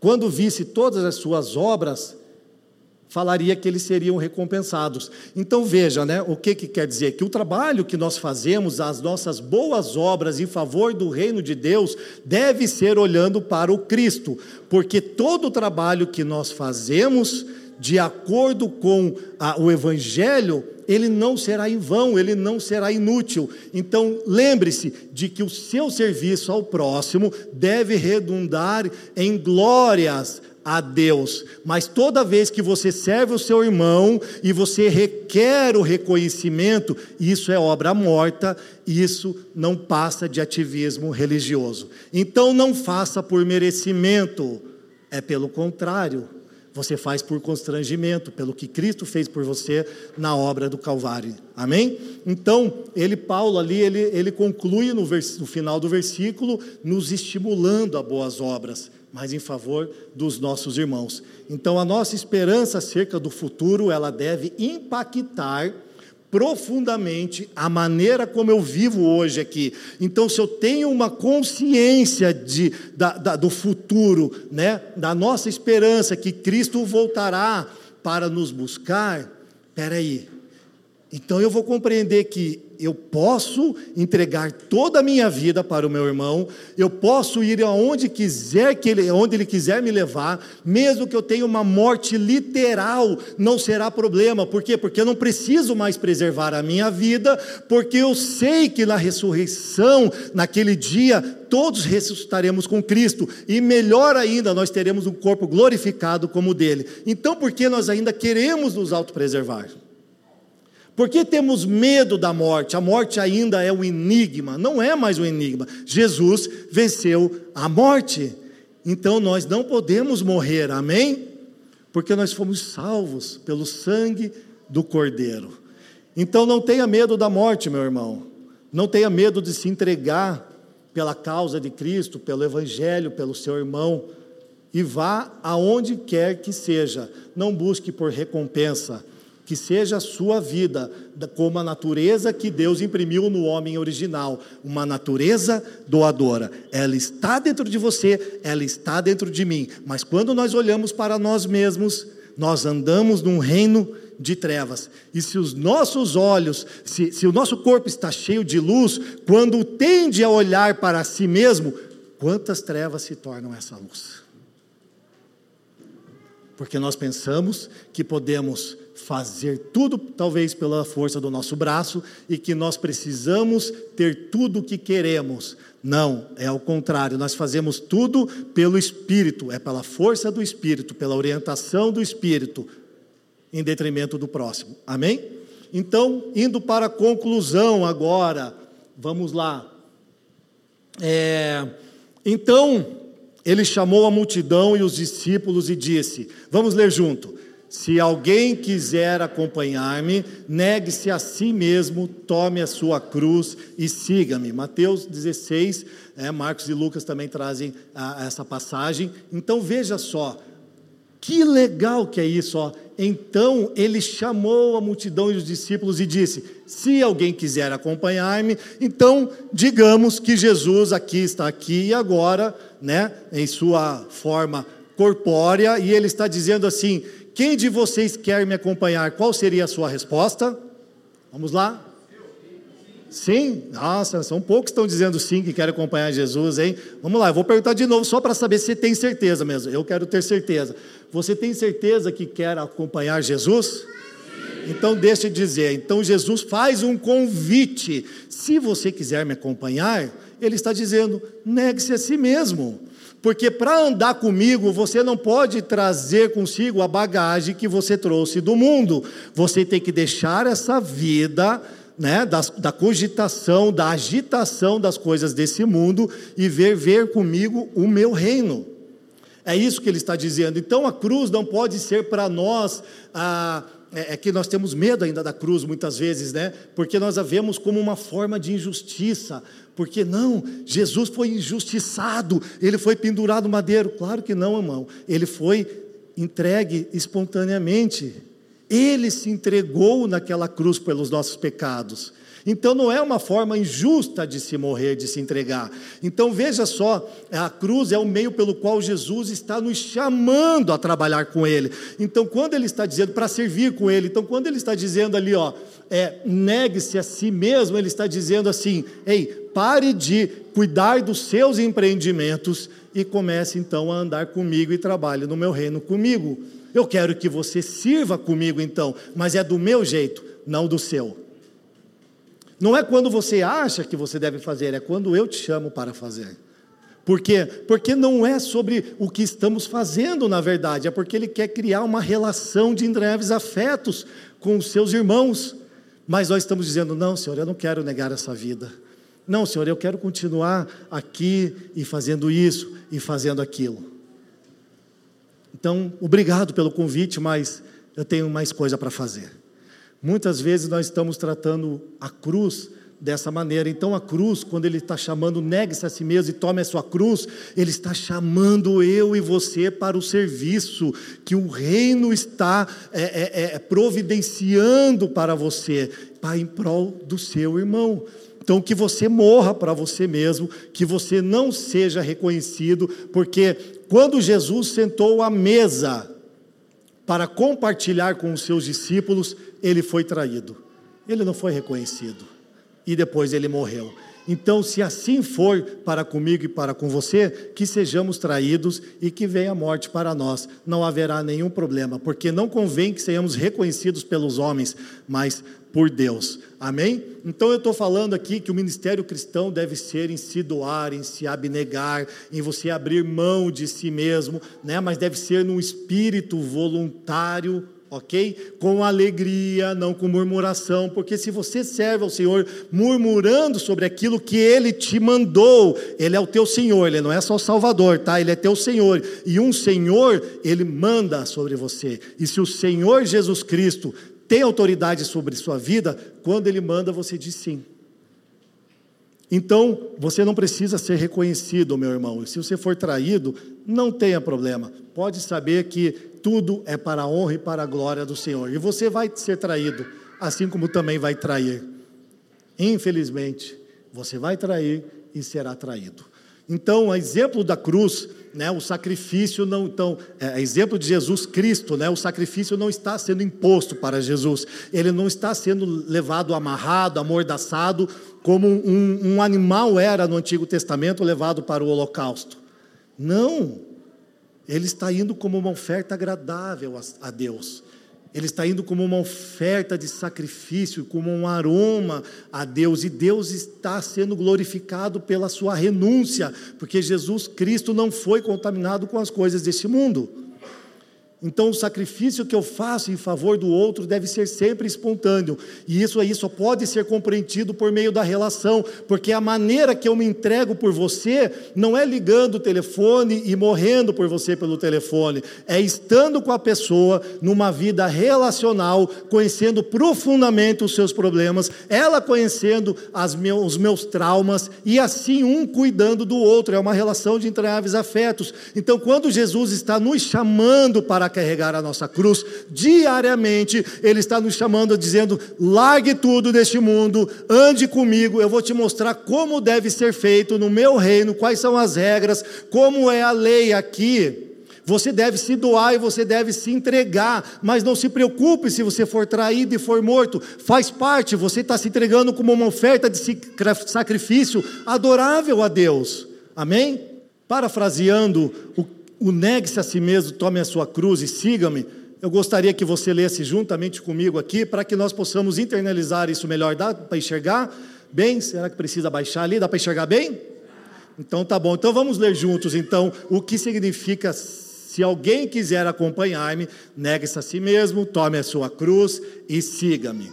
quando visse todas as suas obras, falaria que eles seriam recompensados. Então veja, né, o que, que quer dizer? Que o trabalho que nós fazemos, as nossas boas obras em favor do reino de Deus, deve ser olhando para o Cristo, porque todo o trabalho que nós fazemos, de acordo com a, o Evangelho, ele não será em vão, ele não será inútil. Então, lembre-se de que o seu serviço ao próximo deve redundar em glórias a Deus, mas toda vez que você serve o seu irmão e você requer o reconhecimento, isso é obra morta, isso não passa de ativismo religioso. Então não faça por merecimento, é pelo contrário, você faz por constrangimento, pelo que Cristo fez por você na obra do Calvário. Amém? Então, ele, Paulo, ali, ele, ele conclui no, vers, no final do versículo, nos estimulando a boas obras mas em favor dos nossos irmãos. Então, a nossa esperança acerca do futuro, ela deve impactar profundamente a maneira como eu vivo hoje aqui. Então, se eu tenho uma consciência de, da, da, do futuro, né, da nossa esperança que Cristo voltará para nos buscar, peraí, então eu vou compreender que eu posso entregar toda a minha vida para o meu irmão, eu posso ir aonde quiser que ele, onde ele quiser me levar, mesmo que eu tenha uma morte literal, não será problema. Por quê? Porque eu não preciso mais preservar a minha vida, porque eu sei que na ressurreição, naquele dia, todos ressuscitaremos com Cristo, e melhor ainda, nós teremos um corpo glorificado como o dele. Então, por que nós ainda queremos nos autopreservar? Por que temos medo da morte? A morte ainda é um enigma, não é mais um enigma. Jesus venceu a morte. Então nós não podemos morrer, amém? Porque nós fomos salvos pelo sangue do Cordeiro. Então não tenha medo da morte, meu irmão. Não tenha medo de se entregar pela causa de Cristo, pelo Evangelho, pelo seu irmão. E vá aonde quer que seja. Não busque por recompensa que seja a sua vida como a natureza que Deus imprimiu no homem original, uma natureza doadora. Ela está dentro de você, ela está dentro de mim. Mas quando nós olhamos para nós mesmos, nós andamos num reino de trevas. E se os nossos olhos, se, se o nosso corpo está cheio de luz, quando tende a olhar para si mesmo, quantas trevas se tornam essa luz? Porque nós pensamos que podemos fazer tudo, talvez pela força do nosso braço, e que nós precisamos ter tudo o que queremos. Não, é ao contrário, nós fazemos tudo pelo Espírito, é pela força do Espírito, pela orientação do Espírito, em detrimento do próximo. Amém? Então, indo para a conclusão agora, vamos lá. É, então, ele chamou a multidão e os discípulos e disse: Vamos ler junto. Se alguém quiser acompanhar-me, negue-se a si mesmo, tome a sua cruz e siga-me. Mateus 16, é, Marcos e Lucas também trazem a, essa passagem. Então veja só, que legal que é isso, ó. Então ele chamou a multidão e os discípulos e disse: Se alguém quiser acompanhar-me, então digamos que Jesus aqui está aqui e agora, né, em sua forma corpórea, e ele está dizendo assim: Quem de vocês quer me acompanhar? Qual seria a sua resposta? Vamos lá. Sim? Nossa, são poucos que estão dizendo sim que querem acompanhar Jesus, hein? Vamos lá, eu vou perguntar de novo só para saber se tem certeza mesmo. Eu quero ter certeza. Você tem certeza que quer acompanhar Jesus? Então deixa eu dizer, então Jesus faz um convite. Se você quiser me acompanhar, ele está dizendo: negue-se a si mesmo. Porque para andar comigo, você não pode trazer consigo a bagagem que você trouxe do mundo. Você tem que deixar essa vida né, da, da cogitação, da agitação das coisas desse mundo e ver, ver comigo o meu reino. É isso que ele está dizendo. Então a cruz não pode ser para nós. Ah, é, é, que nós temos medo ainda da cruz muitas vezes, né? Porque nós a vemos como uma forma de injustiça. Porque não, Jesus foi injustiçado, ele foi pendurado no madeiro. Claro que não, irmão. Ele foi entregue espontaneamente. Ele se entregou naquela cruz pelos nossos pecados. Então não é uma forma injusta de se morrer, de se entregar. Então veja só, a cruz é o meio pelo qual Jesus está nos chamando a trabalhar com Ele. Então quando Ele está dizendo para servir com Ele, então quando Ele está dizendo ali, ó, é, negue-se a si mesmo, Ele está dizendo assim, ei, pare de cuidar dos seus empreendimentos e comece então a andar comigo e trabalhe no meu reino comigo. Eu quero que você sirva comigo então, mas é do meu jeito, não do seu. Não é quando você acha que você deve fazer, é quando eu te chamo para fazer. Por quê? Porque não é sobre o que estamos fazendo, na verdade, é porque ele quer criar uma relação de breves afetos com os seus irmãos. Mas nós estamos dizendo: não, Senhor, eu não quero negar essa vida. Não, Senhor, eu quero continuar aqui e fazendo isso e fazendo aquilo. Então, obrigado pelo convite, mas eu tenho mais coisa para fazer. Muitas vezes nós estamos tratando a cruz dessa maneira. Então, a cruz, quando ele está chamando, negue-se a si mesmo e tome a sua cruz, ele está chamando eu e você para o serviço que o reino está é, é, é, providenciando para você, para em prol do seu irmão. Então, que você morra para você mesmo, que você não seja reconhecido, porque quando Jesus sentou à mesa para compartilhar com os seus discípulos, ele foi traído. Ele não foi reconhecido. E depois ele morreu. Então, se assim for para comigo e para com você, que sejamos traídos e que venha a morte para nós. Não haverá nenhum problema, porque não convém que sejamos reconhecidos pelos homens, mas por Deus. Amém? Então eu estou falando aqui que o ministério cristão deve ser em se doar, em se abnegar, em você abrir mão de si mesmo, né? mas deve ser num espírito voluntário, ok? Com alegria, não com murmuração, porque se você serve ao Senhor murmurando sobre aquilo que Ele te mandou, Ele é o teu Senhor, Ele não é só o Salvador, tá? Ele é teu Senhor, e um Senhor, Ele manda sobre você, e se o Senhor Jesus Cristo tem autoridade sobre sua vida, quando Ele manda, você diz sim. Então, você não precisa ser reconhecido, meu irmão. Se você for traído, não tenha problema. Pode saber que tudo é para a honra e para a glória do Senhor. E você vai ser traído, assim como também vai trair. Infelizmente, você vai trair e será traído. Então, o exemplo da cruz, né, o sacrifício não, então, é, exemplo de Jesus Cristo, né, o sacrifício não está sendo imposto para Jesus, ele não está sendo levado amarrado, amordaçado, como um, um animal era no Antigo Testamento levado para o holocausto. Não, ele está indo como uma oferta agradável a, a Deus. Ele está indo como uma oferta de sacrifício, como um aroma a Deus, e Deus está sendo glorificado pela sua renúncia, porque Jesus Cristo não foi contaminado com as coisas deste mundo. Então, o sacrifício que eu faço em favor do outro deve ser sempre espontâneo. E isso aí só pode ser compreendido por meio da relação, porque a maneira que eu me entrego por você não é ligando o telefone e morrendo por você pelo telefone, é estando com a pessoa numa vida relacional, conhecendo profundamente os seus problemas, ela conhecendo os meus traumas e assim um cuidando do outro. É uma relação de entranháveis afetos. Então, quando Jesus está nos chamando para carregar a nossa cruz diariamente. Ele está nos chamando, dizendo: largue tudo deste mundo, ande comigo, eu vou te mostrar como deve ser feito no meu reino, quais são as regras, como é a lei aqui. Você deve se doar e você deve se entregar, mas não se preocupe se você for traído e for morto, faz parte, você está se entregando como uma oferta de sacrifício adorável a Deus, amém? Parafraseando o o negue-se a si mesmo, tome a sua cruz e siga-me. Eu gostaria que você lesse juntamente comigo aqui, para que nós possamos internalizar isso melhor. Dá para enxergar bem? Será que precisa baixar ali? Dá para enxergar bem? Então tá bom. Então vamos ler juntos então o que significa se alguém quiser acompanhar-me, negue-se a si mesmo, tome a sua cruz e siga-me.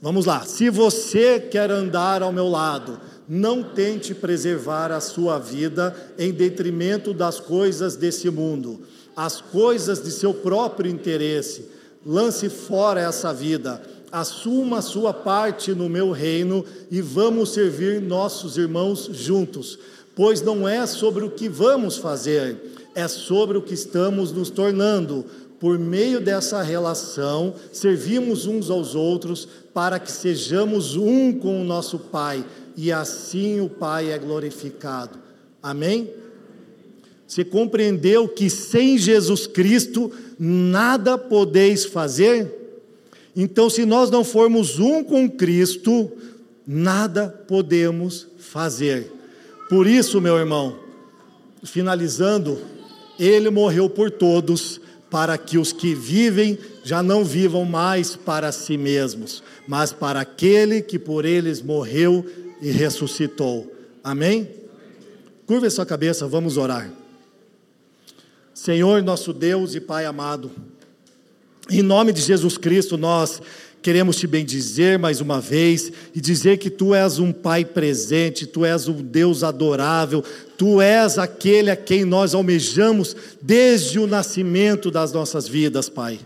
Vamos lá. Se você quer andar ao meu lado, não tente preservar a sua vida em detrimento das coisas desse mundo, as coisas de seu próprio interesse. Lance fora essa vida, assuma sua parte no meu reino e vamos servir nossos irmãos juntos, pois não é sobre o que vamos fazer, é sobre o que estamos nos tornando. Por meio dessa relação, servimos uns aos outros para que sejamos um com o nosso Pai e assim o Pai é glorificado. Amém? Você compreendeu que sem Jesus Cristo nada podeis fazer? Então, se nós não formos um com Cristo, nada podemos fazer. Por isso, meu irmão, finalizando, ele morreu por todos, para que os que vivem já não vivam mais para si mesmos, mas para aquele que por eles morreu e ressuscitou. Amém? Curva sua cabeça, vamos orar. Senhor, nosso Deus e Pai amado, em nome de Jesus Cristo, nós queremos te bendizer mais uma vez e dizer que tu és um Pai presente, tu és um Deus adorável, tu és aquele a quem nós almejamos desde o nascimento das nossas vidas, Pai.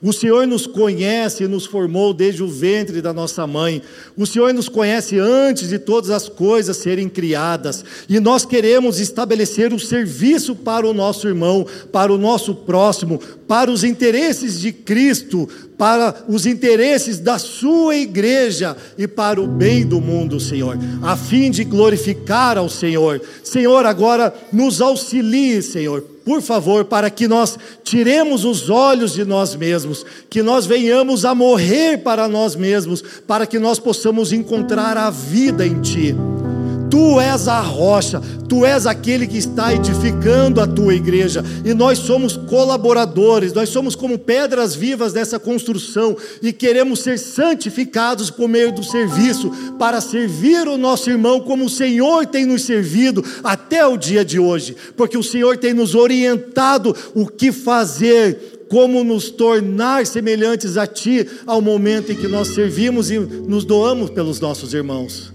O Senhor nos conhece e nos formou desde o ventre da nossa mãe. O Senhor nos conhece antes de todas as coisas serem criadas. E nós queremos estabelecer o serviço para o nosso irmão, para o nosso próximo, para os interesses de Cristo, para os interesses da sua igreja e para o bem do mundo, Senhor, a fim de glorificar ao Senhor. Senhor, agora nos auxilie, Senhor por favor, para que nós tiremos os olhos de nós mesmos, que nós venhamos a morrer para nós mesmos, para que nós possamos encontrar a vida em Ti. Tu és a rocha, tu és aquele que está edificando a tua igreja, e nós somos colaboradores, nós somos como pedras vivas dessa construção. E queremos ser santificados por meio do serviço, para servir o nosso irmão como o Senhor tem nos servido até o dia de hoje, porque o Senhor tem nos orientado o que fazer, como nos tornar semelhantes a Ti ao momento em que nós servimos e nos doamos pelos nossos irmãos.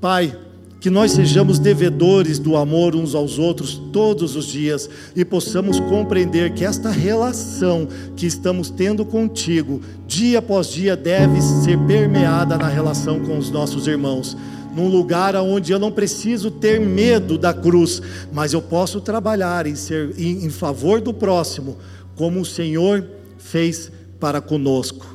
Pai, que nós sejamos devedores do amor uns aos outros todos os dias e possamos compreender que esta relação que estamos tendo contigo, dia após dia, deve ser permeada na relação com os nossos irmãos. Num lugar onde eu não preciso ter medo da cruz, mas eu posso trabalhar em, ser, em, em favor do próximo, como o Senhor fez para conosco.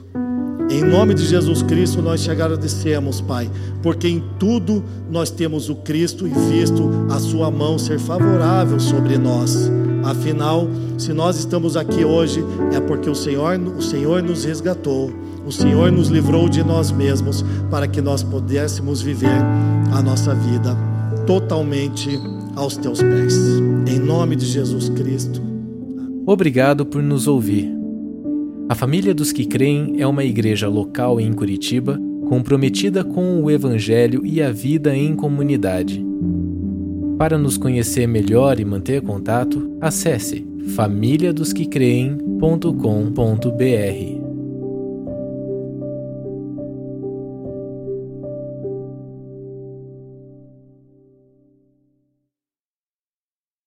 Em nome de Jesus Cristo, nós te agradecemos, Pai, porque em tudo nós temos o Cristo e visto a Sua mão ser favorável sobre nós. Afinal, se nós estamos aqui hoje, é porque o Senhor, o Senhor nos resgatou, o Senhor nos livrou de nós mesmos, para que nós pudéssemos viver a nossa vida totalmente aos teus pés. Em nome de Jesus Cristo. Obrigado por nos ouvir. A Família dos que Creem é uma igreja local em Curitiba comprometida com o Evangelho e a vida em comunidade. Para nos conhecer melhor e manter contato, acesse famíliadosquecreem.com.br.